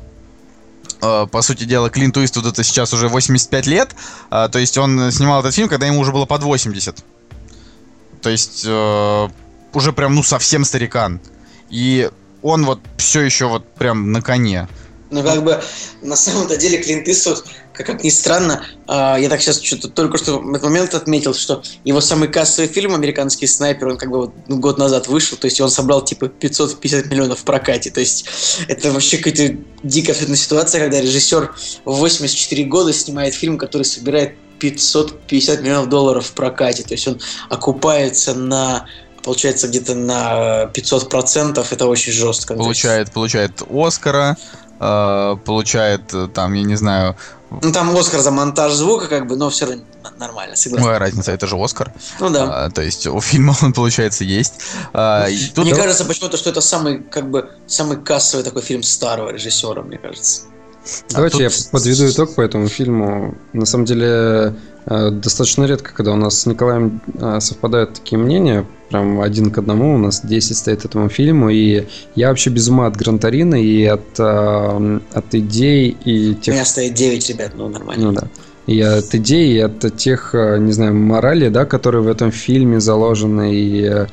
по сути дела, Клинту Иствуду это сейчас уже 85 лет, э, то есть он снимал этот фильм, когда ему уже было под 80. То есть э, уже прям, ну, совсем старикан. И он вот все еще вот прям на коне. Ну, как бы, на самом-то деле, Клинт Иствуд, как, ни странно, э, я так сейчас что-то только что в этот момент отметил, что его самый кассовый фильм «Американский снайпер», он как бы вот ну, год назад вышел, то есть он собрал типа 550 миллионов в прокате, то есть это вообще какая-то дикая абсолютно ситуация, когда режиссер в 84 года снимает фильм, который собирает 550 миллионов долларов в прокате, то есть он окупается на получается где-то на 500 процентов, это очень жестко. Получает, получает Оскара, э, получает э, там, я не знаю... Ну там Оскар за монтаж звука, как бы, но все равно нормально, согласен. Какая разница, это же Оскар. Ну да. А, то есть у фильма он, получается, есть. А, тут... Мне кажется почему-то, что это самый, как бы, самый кассовый такой фильм старого режиссера, мне кажется. Давайте а тут... я подведу итог по этому фильму. На самом деле, э, достаточно редко, когда у нас с Николаем э, совпадают такие мнения, прям один к одному, у нас 10 стоит этому фильму, и я вообще без ума от Грантарина и от, э, от идей и тех... У меня стоит 9, ребят, ну нормально. Ну да. И от идей, и от тех, не знаю, морали, да, которые в этом фильме заложены, и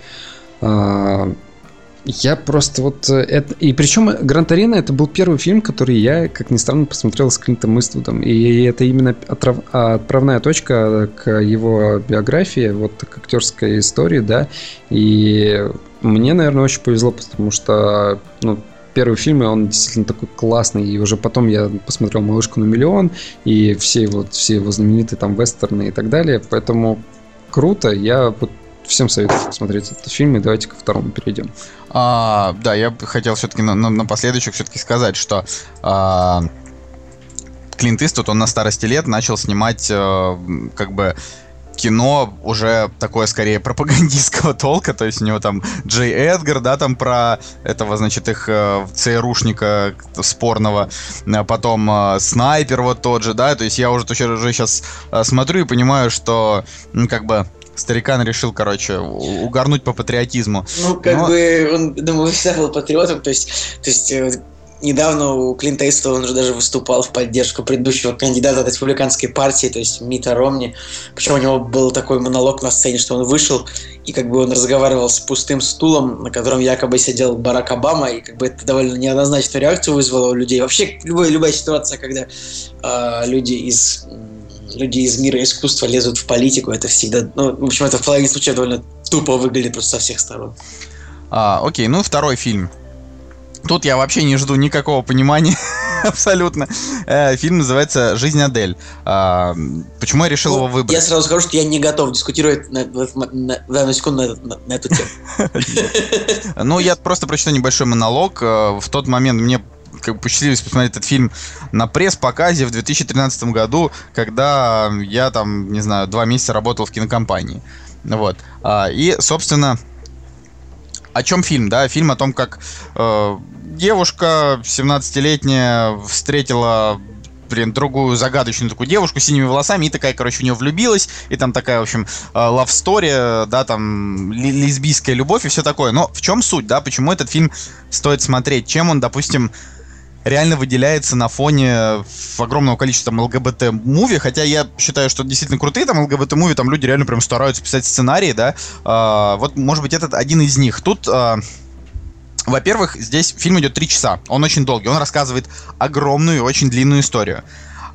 я просто вот... Э, это... И причем Гран Торино это был первый фильм, который я, как ни странно, посмотрел с Клинтом Иствудом. И это именно отрав... отправная точка к его биографии, вот к актерской истории, да. И мне, наверное, очень повезло, потому что, ну, первый фильм, он действительно такой классный. И уже потом я посмотрел «Малышку на миллион», и все его, все его знаменитые там вестерны и так далее. Поэтому круто. Я вот всем советую посмотреть этот фильм, и давайте ко второму перейдем. А, да, я хотел все-таки на, на, напоследочек все-таки сказать, что а, Клинт Иствуд, он на старости лет начал снимать а, как бы кино уже такое скорее пропагандистского толка, то есть у него там Джей Эдгар, да, там про этого, значит, их э, ЦРУшника спорного, а потом э, Снайпер вот тот же, да, то есть я уже, уже сейчас э, смотрю и понимаю, что, ну, как бы старикан решил, короче, угорнуть по патриотизму. Ну, как Но... бы, он, думаю, всегда был патриотом, то есть, то есть э, недавно у Клинта Иствуда он же даже выступал в поддержку предыдущего кандидата от республиканской партии, то есть Мита Ромни. Причем у него был такой монолог на сцене, что он вышел, и как бы он разговаривал с пустым стулом, на котором якобы сидел Барак Обама, и как бы это довольно неоднозначную реакцию вызвало у людей. Вообще, любая, любая ситуация, когда э, люди из люди из мира искусства лезут в политику, это всегда, ну, в общем, это в половине случаев довольно тупо выглядит просто со всех сторон. А, окей, ну второй фильм. Тут я вообще не жду никакого понимания абсолютно. Э, фильм называется «Жизнь Адель». А, почему я решил Ну, его выбрать? Я сразу скажу, что я не готов дискутировать на, на, на- данную секунду на, на- на эту тему. Ну, я просто прочитаю небольшой монолог. Э, В тот момент мне как бы посчастливилось посмотреть этот фильм на пресс-показе в 2013 году, когда я там, не знаю, два месяца работал в кинокомпании. Вот. А, И, собственно, о чем фильм, да? Фильм о том, как э, девушка 17-летняя встретила блин, другую загадочную такую девушку с синими волосами, и такая, короче, в нее влюбилась, и там такая, в общем, э, love story, да, там, лесбийская любовь и все такое. Но в чем суть, да, почему этот фильм стоит смотреть? Чем он, допустим, реально выделяется на фоне огромного количества там ЛГБТ-муви, хотя я считаю, что действительно крутые там ЛГБТ-муви, там люди реально прям стараются писать сценарии, да, А, вот, может быть, этот один из них. Тут, а, во-первых, здесь фильм идет три часа, он очень долгий, он рассказывает огромную, очень длинную историю.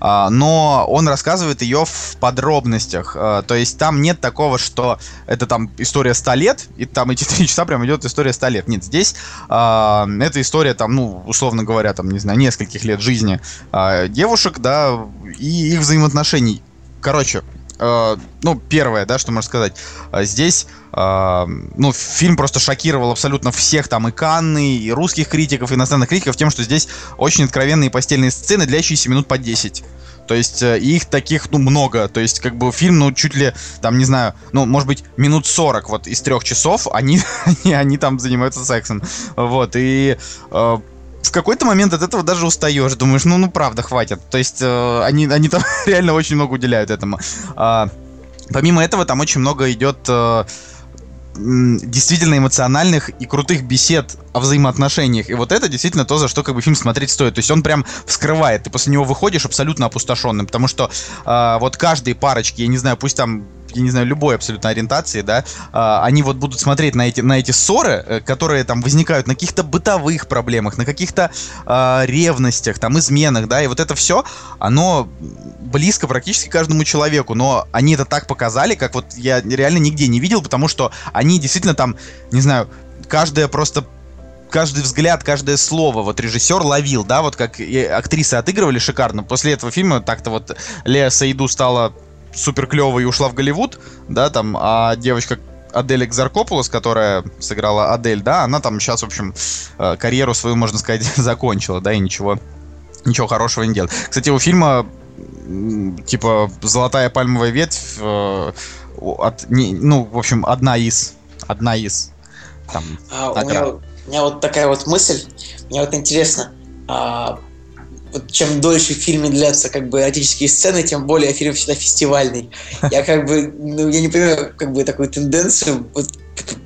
А, но он рассказывает ее в подробностях. А, то есть там нет такого, что это там история 100 лет, и там эти три часа прям идет история 100 лет. Нет, здесь а, эта история там, ну, условно говоря, там, не знаю, нескольких лет жизни девушек, да, и их взаимоотношений. Короче, ну, первое, да, что можно сказать, здесь, ну, фильм просто шокировал абсолютно всех там и Канны, и русских критиков, и иностранных критиков тем, что здесь очень откровенные постельные сцены, длящиеся минут по 10. То есть э, их таких, ну, много. То есть, как бы фильм, ну, чуть ли, там, не знаю, ну, может быть, минут 40 вот из трех часов они, они, они там занимаются сексом. Вот, и э, в какой-то момент от этого даже устаешь. Думаешь, ну, ну, правда, хватит. То есть, э, они, они там реально очень много уделяют этому. А, помимо этого, там очень много идет э, действительно эмоциональных и крутых бесед о взаимоотношениях. И вот это действительно то, за что как бы фильм смотреть стоит. То есть он прям вскрывает. Ты после него выходишь абсолютно опустошенным. Потому что а, вот каждой парочки, я не знаю, пусть там я не знаю, любой абсолютно ориентации, да, а, они вот будут смотреть на эти, на эти ссоры, э, которые там возникают на каких-то бытовых проблемах, на каких-то а, ревностях, там, изменах, да, и вот это все, оно близко практически каждому человеку, но они это так показали, как вот я реально нигде не видел, потому что они действительно там, не знаю, каждая просто каждый взгляд, каждое слово вот режиссер ловил, да, вот как и актрисы отыгрывали шикарно. После этого фильма так-то вот Лея Саиду стала супер клевой и ушла в Голливуд, да, там, а девочка Адель Экзаркопулос, которая сыграла Адель, да, она там сейчас, в общем, э, карьеру свою, можно сказать, закончила, да, и ничего, ничего хорошего не делает. Кстати, у фильма типа золотая пальмовая ветвь, э, от, не- ну, в общем, одна из, одна из, там, А, у, меня, у меня вот такая вот мысль. Мне вот интересно, а, вот чем дольше в фильме длятся как бы эротические сцены, тем более фильм всегда фестивальный. Я как бы, ну, я не понимаю как бы такую тенденцию. Вот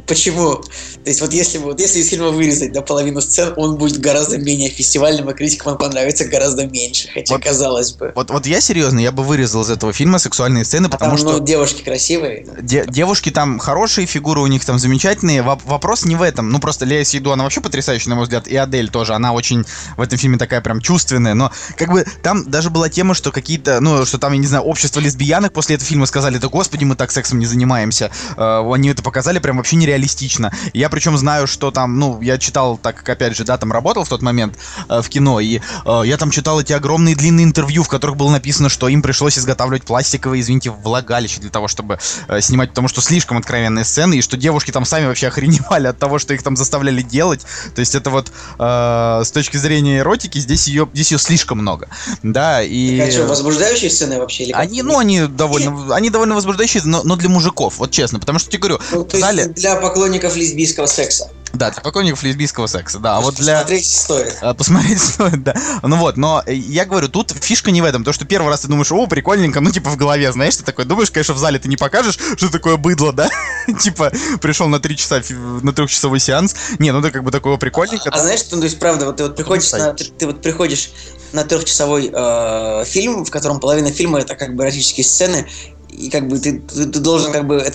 почему? То есть вот если, вот если из фильма вырезать до половину сцен, он будет гораздо менее фестивальным, а критикам он понравится гораздо меньше. Хотя, Вот- казалось бы. Вот, вот я серьезно, я бы вырезал из этого фильма сексуальные сцены, А потому там, что ну, девушки красивые. де- девушки там хорошие, фигуры у них там замечательные. Воп- вопрос не в этом. Ну, просто Лея Сейду, она вообще потрясающая, на мой взгляд. И Адель тоже, она очень в этом фильме такая прям чувственная. Но как бы там даже была тема, что какие-то, ну, что там, я не знаю, общество лесбиянок после этого фильма сказали, да господи, мы так сексом не занимаемся. Э, они это показали прям вообще нереалистично. Я причем знаю, что там, ну, я читал, так как, опять же, да, там работал в тот момент э, в кино, и э, я там читал эти огромные длинные интервью, в которых было написано, что им пришлось изготавливать пластиковые, извините, влагалища для того, чтобы э, снимать, потому что слишком откровенные сцены, и что девушки там сами вообще охреневали от того, что их там заставляли делать. То есть это вот э, с точки зрения эротики здесь ее здесь ее слишком много, да, и Так, а что, возбуждающие сцены вообще? Или как? они, ну, они довольно, они довольно возбуждающие, но, но для мужиков, вот честно, потому что тебе говорю, Ну, в зале- для поклонников лесбийского секса. Да, для поклонников лесбийского секса, да. А вот для... Посмотреть стоит. А, Посмотреть стоит, да. Ну вот, но я говорю, тут фишка не в этом. То, что первый раз ты думаешь, о, прикольненько, ну типа в голове, знаешь, ты такой думаешь, конечно, в зале ты не покажешь, что такое быдло, да? Типа пришел на три часа, на трехчасовой сеанс. Не, ну ты как бы такого прикольненько. А знаешь, ну, то есть, правда, вот ты вот приходишь на, ты, ты вот приходишь на трехчасовой э, фильм, в котором половина фильма это как бы эротические сцены, и как бы ты, ты, ты должен как бы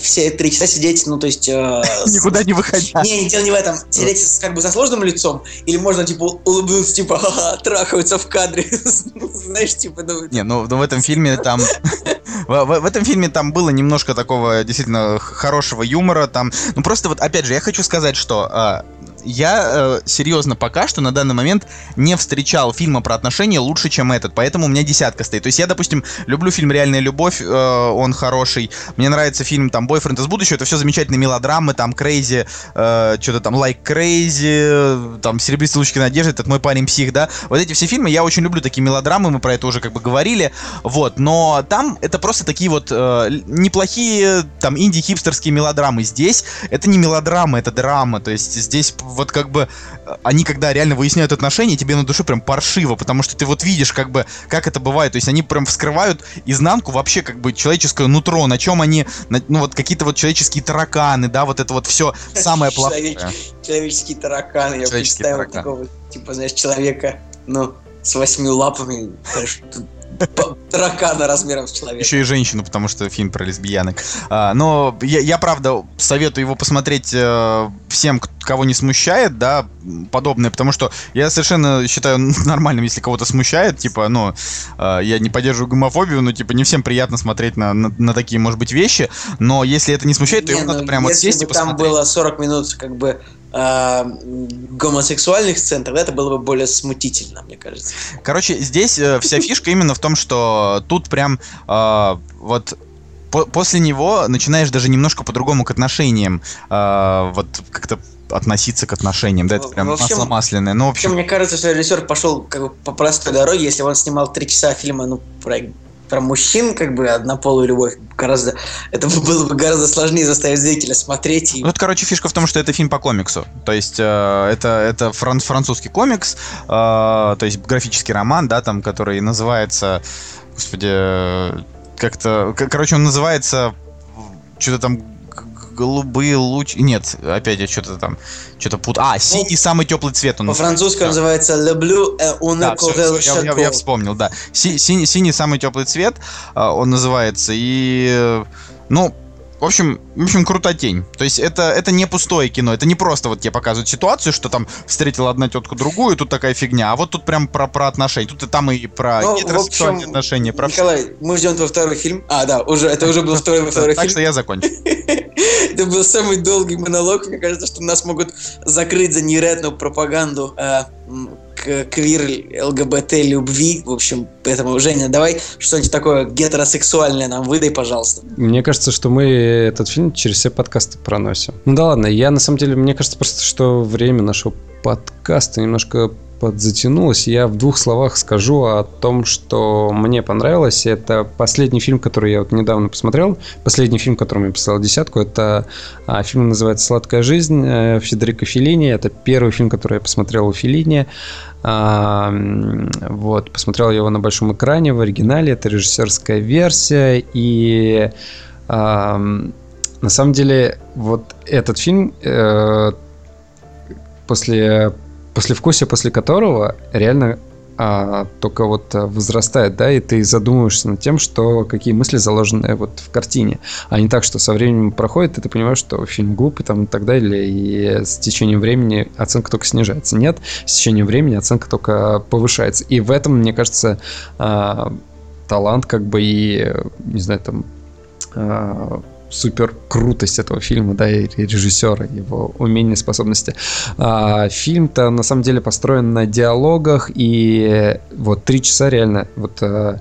все три часа сидеть, ну то есть... э, Никуда не выходя. Не, не дело не в этом. Сидеть как бы со сложным лицом, или можно типа улыбнуться, типа, ха-ха, трахаются в кадре. Знаешь, типа, ну... Не, ну, в этом фильме там... В, в- в этом фильме там было немножко такого действительно хорошего юмора. Там, ну просто вот опять же, я хочу сказать, что а, я э, серьезно пока что на данный момент не встречал фильма про отношения лучше, чем этот, поэтому у меня десятка стоит. То есть я, допустим, люблю фильм «Реальная любовь», э, он хороший. Мне нравится фильм там «Бойфренд из будущего», это все замечательные мелодрамы, там «Крейзи», э, что-то там «Like Crazy», там «Серебристые лучики надежды», этот мой парень псих, да. Вот эти все фильмы, я очень люблю такие мелодрамы, мы про это уже как бы говорили, вот. Но там это просто такие вот э, неплохие там инди-хипстерские мелодрамы. Здесь это не мелодрама, это драма, то есть здесь вот как бы они когда реально выясняют отношения, тебе на душе прям паршиво, потому что ты вот видишь как бы, как это бывает, то есть они прям вскрывают изнанку вообще как бы человеческое нутро, на чем они, на- ну вот какие-то вот человеческие тараканы, да, вот это вот все самое плохое. Человеч- Человеческие тараканы. Я представил такого, типа, знаешь, человека, ну, с восьми лапами, таракана размером с человека. Еще и женщину, потому что фильм про лесбиянок. А, но я, я, правда советую его посмотреть э, всем, кого не смущает, да, подобное, потому что я совершенно считаю нормальным, если кого-то смущает, типа, ну, э, я не поддерживаю гомофобию, но, типа, не всем приятно смотреть на, на, на такие, может быть, вещи, но если это не смущает, то Не, его ну, надо прям вот если сесть и бы там посмотреть. было 40 минут, как бы, э, гомосексуальных сцен, тогда это было бы более смутительно, мне кажется. Короче, здесь э, вся фишка именно в том, что тут прям э, вот по- после него начинаешь даже немножко по-другому к отношениям э, вот как-то относиться к отношениям, да, это прям общем- масло масляное. Ну, в общем, мне кажется, что режиссер пошел как бы по простой дороге, если он снимал три часа фильма, ну, про, про мужчин, как бы, однополую любовь, гораздо, это было бы гораздо сложнее заставить зрителя смотреть. И... Ну, вот, короче, фишка в том, что это фильм по комиксу. То есть э, это, это фран- французский комикс, э, то есть графический роман, да, там, который называется, господи, э, как-то, короче, он называется что-то там голубые лучи. Нет, опять я что-то там, что-то пут. А, синий самый теплый цвет он По-французски он называется. «Le bleu et on Да, всё, я, я- я вспомнил, да. Си- синий, синий самый теплый цвет, а, он называется. И, э, ну, в общем, в общем, крутотень. То есть это, это не пустое кино, это не просто вот тебе показывают ситуацию, что там встретила одна тетку другую, тут такая фигня, а вот тут прям про, про отношения. Тут и там и про Ну, гетеросексуальные общем, отношения, про. Николай, мы ждем твой второй фильм. А, да, уже, это уже был второй, второй Так фильм. что я закончу. Это был самый долгий монолог. Мне кажется, что нас могут закрыть за невероятную пропаганду э, квир ЛГБТ любви. В общем, поэтому, Женя, давай что-нибудь такое гетеросексуальное нам выдай, пожалуйста. Мне кажется, что мы этот фильм через все подкасты проносим. Ну да ладно, я на самом деле, мне кажется просто, что время нашего подкаста немножко подзатянулось. Я в двух словах скажу о том, что мне понравилось. Это последний фильм, который я вот недавно посмотрел. Последний фильм, которому я поставил десятку, это а, фильм называется «Сладкая жизнь» э, Федерико Феллини. Это первый фильм, который я посмотрел у Феллини. А, вот, посмотрел его на большом экране в оригинале. Это режиссерская версия. И а, на самом деле, вот этот фильм э, после послевкусие, после которого реально а, только вот а, возрастает, да, и ты задумываешься над тем, что какие мысли заложены вот в картине, а не так, что со временем проходит, и ты понимаешь, что фильм глупый там и так далее, и с течением времени оценка только снижается. Нет, с течением времени оценка только повышается. И в этом, мне кажется, а, талант как бы и, не знаю, там а, супер крутость этого фильма, да, и режиссера, его умения, способности. А, фильм-то на самом деле построен на диалогах, и вот три часа реально, вот а,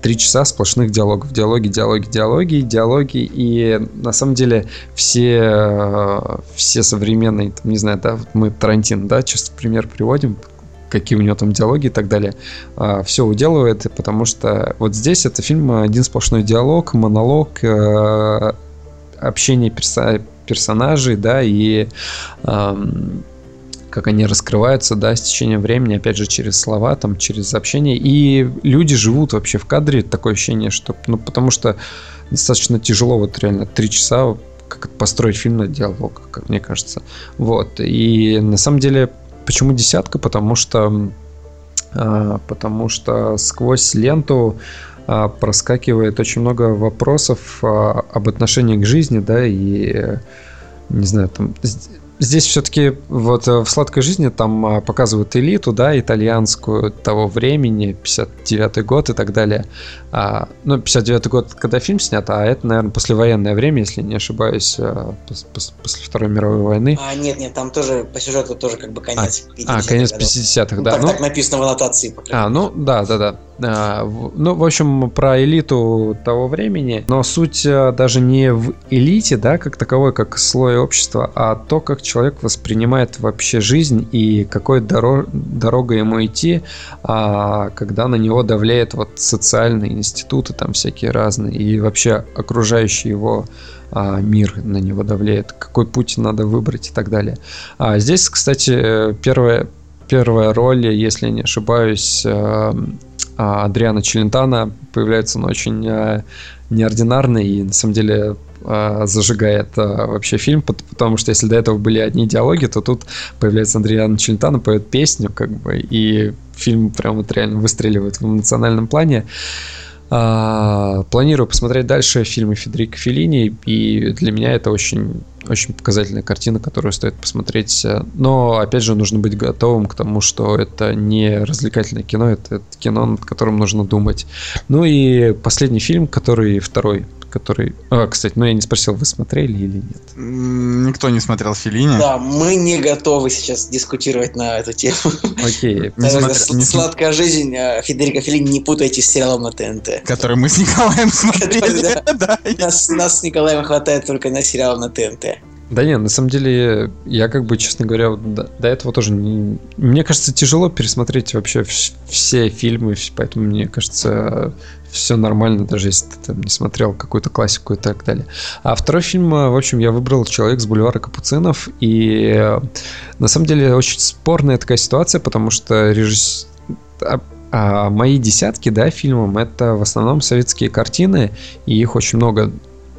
три часа сплошных диалогов. Диалоги, диалоги, диалоги, диалоги. И на самом деле все, а, все современные, там, не знаю, да, вот мы Тарантино, да, часто пример приводим, какие у него там диалоги и так далее. Все уделывает, потому что вот здесь это фильм один сплошной диалог, монолог, э, общение перса- персонажей, да, и эм, как они раскрываются, да, с течением времени, опять же, через слова, там, через общение. И люди живут вообще в кадре, такое ощущение, что, ну, потому что достаточно тяжело, вот реально, три часа как построить фильм на диалог, как мне кажется. Вот. И на самом деле, почему десятка? Потому что, а, потому что сквозь ленту проскакивает очень много вопросов а, об отношении к жизни, да, и не знаю, там Здесь все-таки вот э, в «Сладкой жизни» там а, показывают элиту, да, итальянскую того времени, 59-й год и так далее. А, ну, 59-й год, когда фильм снят, а это, наверное, послевоенное время, если не ошибаюсь, а, после Второй мировой войны. А, нет, нет, там тоже по сюжету тоже как бы конец А, а конец 50-х, да. Ну, так, ну, так написано в аннотации. А, ну, да, да, да. А, ну, в общем, про элиту того времени, но суть а, даже не в элите, да, как таковой, как слой общества, а то, как человек воспринимает вообще жизнь и какой дорог, дорога ему идти, а, когда на него давляет вот социальные институты там всякие разные и вообще окружающий его а, мир на него давляет, какой путь надо выбрать и так далее. А здесь, кстати, первая первая роль, если не ошибаюсь, а, а, Адриана Челентана появляется он очень а, неординарный и на самом деле зажигает вообще фильм, потому что если до этого были одни диалоги, то тут появляется Адриана Челентана, поет песню, как бы, и фильм прям вот реально выстреливает в эмоциональном плане. А, планирую посмотреть дальше фильмы Федерико Феллини, и для меня это очень, очень показательная картина, которую стоит посмотреть. Но, опять же, нужно быть готовым к тому, что это не развлекательное кино, это кино, над которым нужно думать. Ну и последний фильм, который второй который... А, кстати, ну я не спросил, вы смотрели или нет? Никто не смотрел Филини. Да, мы не готовы сейчас дискутировать на эту тему. Окей. Сладкая жизнь а, Федерико Филини не путайте с сериалом на ТНТ. Который мы с Николаем смотрели. Нас с Николаем хватает только на сериал на ТНТ. Да нет, на самом деле, я как бы, честно говоря, до, до этого тоже не... Мне кажется, тяжело пересмотреть вообще все фильмы, поэтому мне кажется, все нормально, даже если ты там не смотрел какую-то классику и так далее. А второй фильм, э, в общем, я выбрал «Человек с бульвара Капуцинов», и э, на самом деле очень спорная такая ситуация, потому что режиссер а, а мои десятки, да, фильмом это в основном советские картины, и их очень много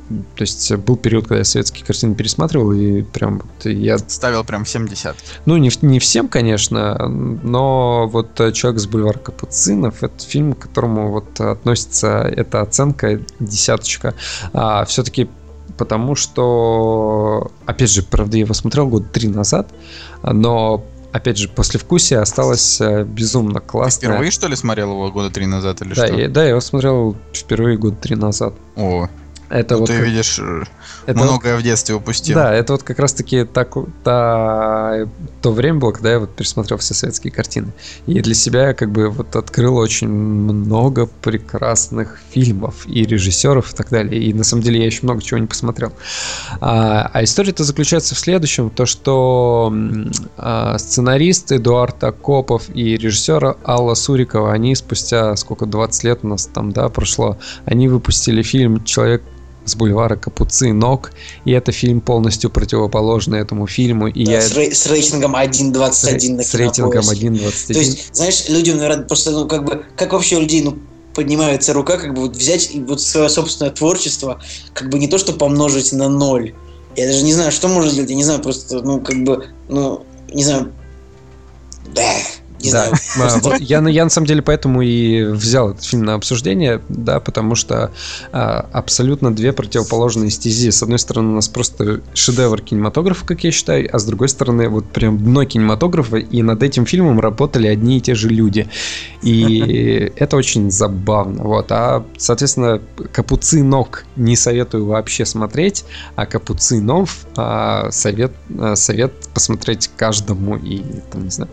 то есть был период, когда я советские картины пересматривал, и прям вот я... Ставил прям всем десятки. Ну, не, не всем, конечно, но вот «Человек с бульвара Капуцинов» — это фильм, к которому вот относится эта оценка десяточка. А, все-таки потому что, опять же, правда, я его смотрел год три назад, но опять же, после вкусия осталось э, безумно классно. Ты впервые, что ли, смотрел его года три назад или да, что? Я, да, я его смотрел впервые года три назад. О, это ну, вот ты как... видишь, э, это многое вот... в детстве упустил. Да, это вот как раз-таки так, та, то время было, когда я вот пересмотрел все советские картины. И для себя я как бы вот открыл очень много прекрасных фильмов и режиссеров и так далее. И на самом деле я еще много чего не посмотрел. А, а история-то заключается в следующем, то что а, сценарист Эдуард Акопов и режиссер Алла Сурикова, они спустя сколько, 20 лет у нас там, да, прошло, они выпустили фильм «Человек с бульвара Капуцинок, и это фильм полностью противоположный этому фильму. И да, я... с, рей- с рейтингом 1.21 на С рейтингом 1.21. То есть, знаешь, людям, наверное, просто, ну, как бы, как вообще у людей, ну, поднимается рука, как бы вот взять и вот свое собственное творчество, как бы не то, что помножить на ноль. Я даже не знаю, что можно сделать, я не знаю, просто, ну, как бы, ну, не знаю, да, не да. знаю. Вот, я, я на самом деле поэтому и взял этот фильм на обсуждение, да, потому что а, абсолютно две противоположные стези. С одной стороны, у нас просто шедевр кинематографа, как я считаю, а с другой стороны, вот прям дно кинематографа, и над этим фильмом работали одни и те же люди. И это очень забавно. Вот. А, соответственно, Капуцинок не советую вообще смотреть, а Капуцинов а, совет, а, совет посмотреть каждому и, там, не знаю,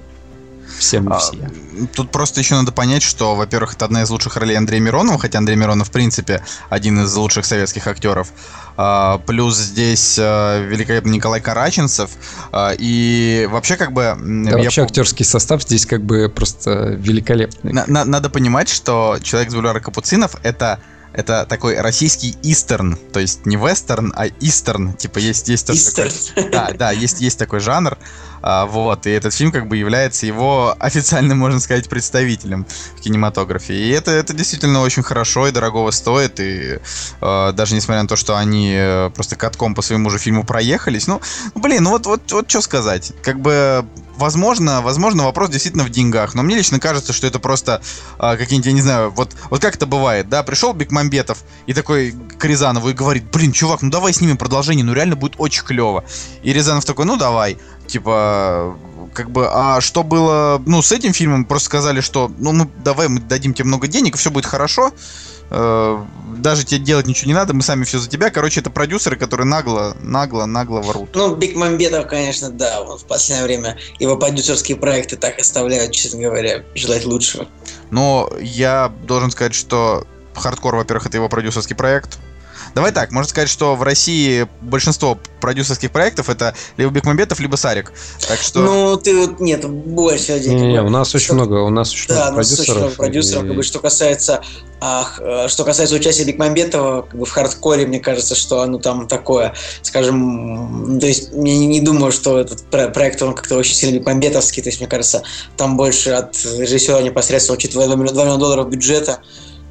всем и все. А, тут просто еще надо понять, что, во-первых, это одна из лучших ролей Андрея Миронова, хотя Андрей Миронов, в принципе, один из лучших советских актеров. А, плюс здесь а, великолепный Николай Караченцев. А, и вообще, как бы... Да, я вообще актерский состав здесь как бы просто великолепный. На, на, надо понимать, что «Человек с бульвара Капуцинов» — это Это такой российский истерн, то есть не вестерн, а истерн. Типа есть есть такой. Да, да, есть есть такой жанр. А, вот и этот фильм как бы является его официальным, можно сказать, представителем в кинематографе. И это это действительно очень хорошо и дорогого стоит. И э, даже несмотря на то, что они э, просто катком по своему же фильму проехались, ну, блин, ну вот вот вот что сказать, как бы Возможно, возможно, вопрос действительно в деньгах, но мне лично кажется, что это просто а, какие-нибудь, я не знаю, вот, вот как это бывает, да, пришел Бекмамбетов и такой к Рязанову и говорит, блин, чувак, ну давай снимем продолжение, ну реально будет очень клево. И Рязанов такой, ну давай, типа, как бы, а что было, ну, с этим фильмом просто сказали, что, ну, мы, давай мы дадим тебе много денег, все будет хорошо, Э, даже тебе делать ничего не надо, мы сами все за тебя. Короче, это продюсеры, которые нагло, нагло, нагло воруют. Ну, Биг Мамбетов, конечно, да, он в последнее время его продюсерские проекты так оставляют, честно говоря, желать лучшего. Но я должен сказать, что Хардкор, во-первых, это его продюсерский проект. Давай так, можно сказать, что в России большинство продюсерских проектов это либо Бекмамбетов, либо Сарик. Так что... Ну, ты вот, нет, больше один. Не, у нас очень много, у нас очень Да, много у нас очень много продюсеров. продюсеров, и- как бы, что касается ах, э, что касается участия Бекмамбетова как бы в хардкоре, мне кажется, что оно там такое, скажем, то есть я не, не думаю, что этот про- проект, он как-то очень сильно Бекмамбетовский, то есть мне кажется, там больше от режиссера непосредственно, учитывая 2 миллиона долларов бюджета,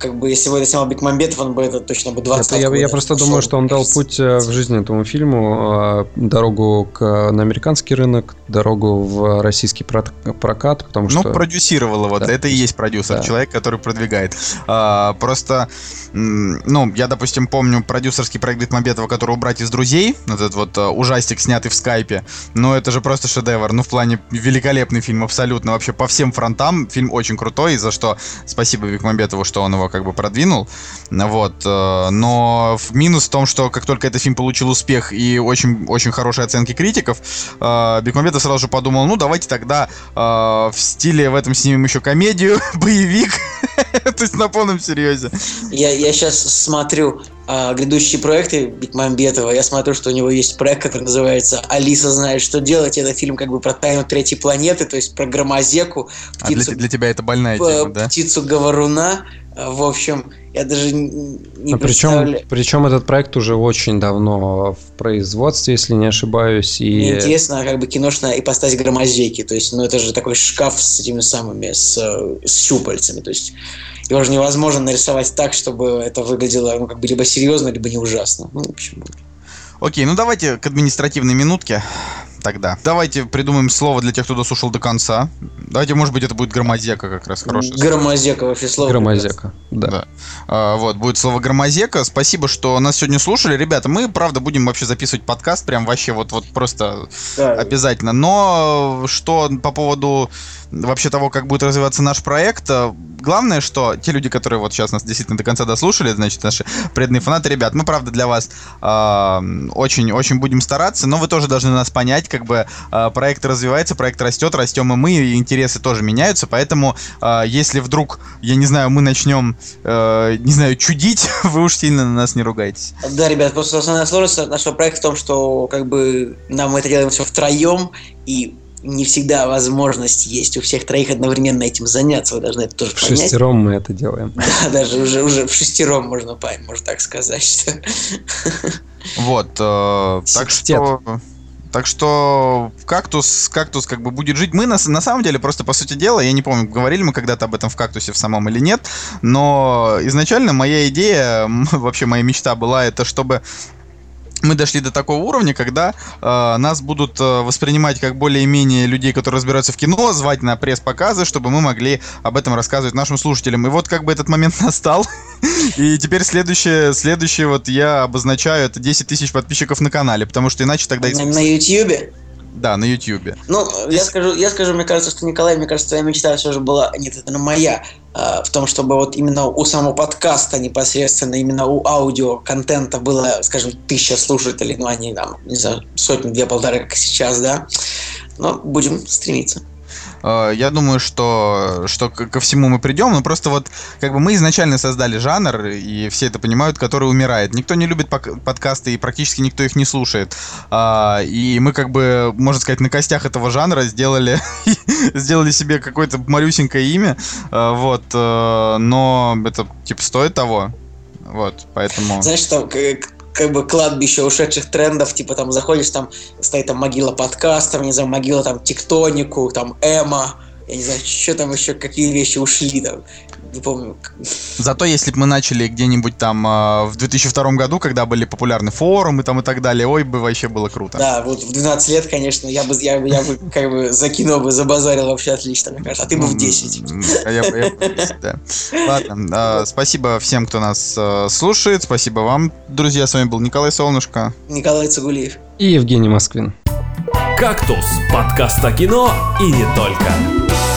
как бы если бы это снимал Бекмамбетов, он бы это точно бы 20 Это я, я просто думаю, что он дал путь э, в жизни этому фильму, э, дорогу к, на американский рынок, дорогу в российский прокат, потому Ну, что... продюсировал его, Да. это и есть продюсер, Да. человек, который продвигает. А, просто, ну, я, допустим, помню продюсерский проект Бекмамбетова, который убрать из друзей, вот этот вот а, ужастик, снятый в скайпе, но это же просто шедевр, ну, в плане великолепный фильм, абсолютно, вообще по всем фронтам, фильм очень крутой, за что спасибо Бекмамбетову, что он его как бы продвинул, вот, э, но минус в том, что как только этот фильм получил успех и очень, очень хорошие оценки критиков, э, Бекмамбетов сразу же подумал, ну, давайте тогда э, в стиле в этом снимем еще комедию, боевик, то есть на полном серьезе. Я, я сейчас смотрю а, грядущие проекты Бекмамбетова. Я смотрю, что у него есть проект, который называется «Алиса знает, что делать». Это фильм как бы про тайну третьей планеты, то есть про громозеку, А для, птицу, для тебя это больная тема, да? птицу говоруна. А, В общем, я даже не А причем, представляю. причем этот проект уже очень давно в производстве, если не ошибаюсь, и Мне интересно, как бы киношная ипостась громозеки. То есть, ну это же такой шкаф с этими самыми, с, с щупальцами. То есть, его же невозможно нарисовать так, чтобы это выглядело ну, как бы либо серьезно, либо не ужасно. Ну, в общем, Окей, ну давайте к административной минутке тогда. Давайте придумаем слово для тех, кто дослушал до конца. Давайте, может быть, это будет громозека как раз хорошее слово. Громозека вообще слово. громозека. Да. Да. А, вот, будет слово громозека. Спасибо, что нас сегодня слушали. Ребята, мы, правда, будем вообще записывать подкаст, прям вообще вот, вот просто Да. обязательно. Но что по поводу вообще того, как будет развиваться наш проект, э, главное, что те люди, которые вот сейчас нас действительно до конца дослушали, значит, наши преданные фанаты, ребят, мы, правда, для вас очень-очень будем стараться, но вы тоже должны нас понять, как бы э, проект развивается, проект растет, растем и мы, и интересы тоже меняются, поэтому э, если вдруг, я не знаю, мы начнем, э, не знаю, чудить, вы уж сильно на нас не ругайтесь. Да, ребят, просто основная сложность нашего проекта в том, что как бы нам мы это делаем все втроем, и не всегда возможность есть у всех троих одновременно этим заняться. Вы должны это тоже В понять. шестером мы это делаем. Да, даже уже, уже в шестером можно можно так сказать. Что... Вот, э, так что... Так что кактус, кактус как бы будет жить. Мы на, на самом деле просто по сути дела, я не помню, говорили мы когда-то об этом в кактусе в самом или нет, но изначально моя идея, вообще моя мечта была это, чтобы мы дошли до такого уровня, когда э, нас будут э, воспринимать как более-менее людей, которые разбираются в кино, звать на пресс-показы, чтобы мы могли об этом рассказывать нашим слушателям. И вот как бы этот момент настал. И теперь следующее, следующее вот я обозначаю, это 10 тысяч подписчиков на канале, потому что иначе тогда... На, на Ютьюбе? Да, на Ютьюбе. Ну, я скажу, я скажу, мне кажется, что Николай, мне кажется, твоя мечта все же была, нет, это моя, в том, чтобы вот именно у самого подкаста непосредственно, именно у аудио контента было, скажем, тысяча слушателей, ну, они там, не знаю, сотни, две, полторы, как сейчас, да. Но будем стремиться. Э, Я думаю, что, что ко всему мы придем, но просто вот как бы мы изначально создали жанр, и все это понимают, который умирает. Никто не любит подкасты, и практически никто их не слушает. А, И мы как бы, можно сказать, на костях этого жанра сделали, сделали себе какое-то малюсенькое имя, А, вот, э, но это типа стоит того. Вот, поэтому... Знаешь, там как, бы кладбище ушедших трендов, типа там заходишь, там стоит там могила подкастов, не знаю, могила там тектонику, там эмо, я не знаю, что там еще, какие вещи ушли там не помню. Зато если бы мы начали где-нибудь там э, в 2002 году, когда были популярны форумы там и так далее, ой, бы вообще было круто. Да, вот в 12 лет, конечно, я бы, я, я бы как бы за кино бы забазарил вообще отлично, мне кажется, а ты бы в 10. Я, я, я, да. Ладно, э, спасибо всем, кто нас э, слушает, спасибо вам, друзья, с вами был Николай Солнышко. Николай Цугулиев. И Евгений Москвин. «Кактус» — подкаст о кино и не только.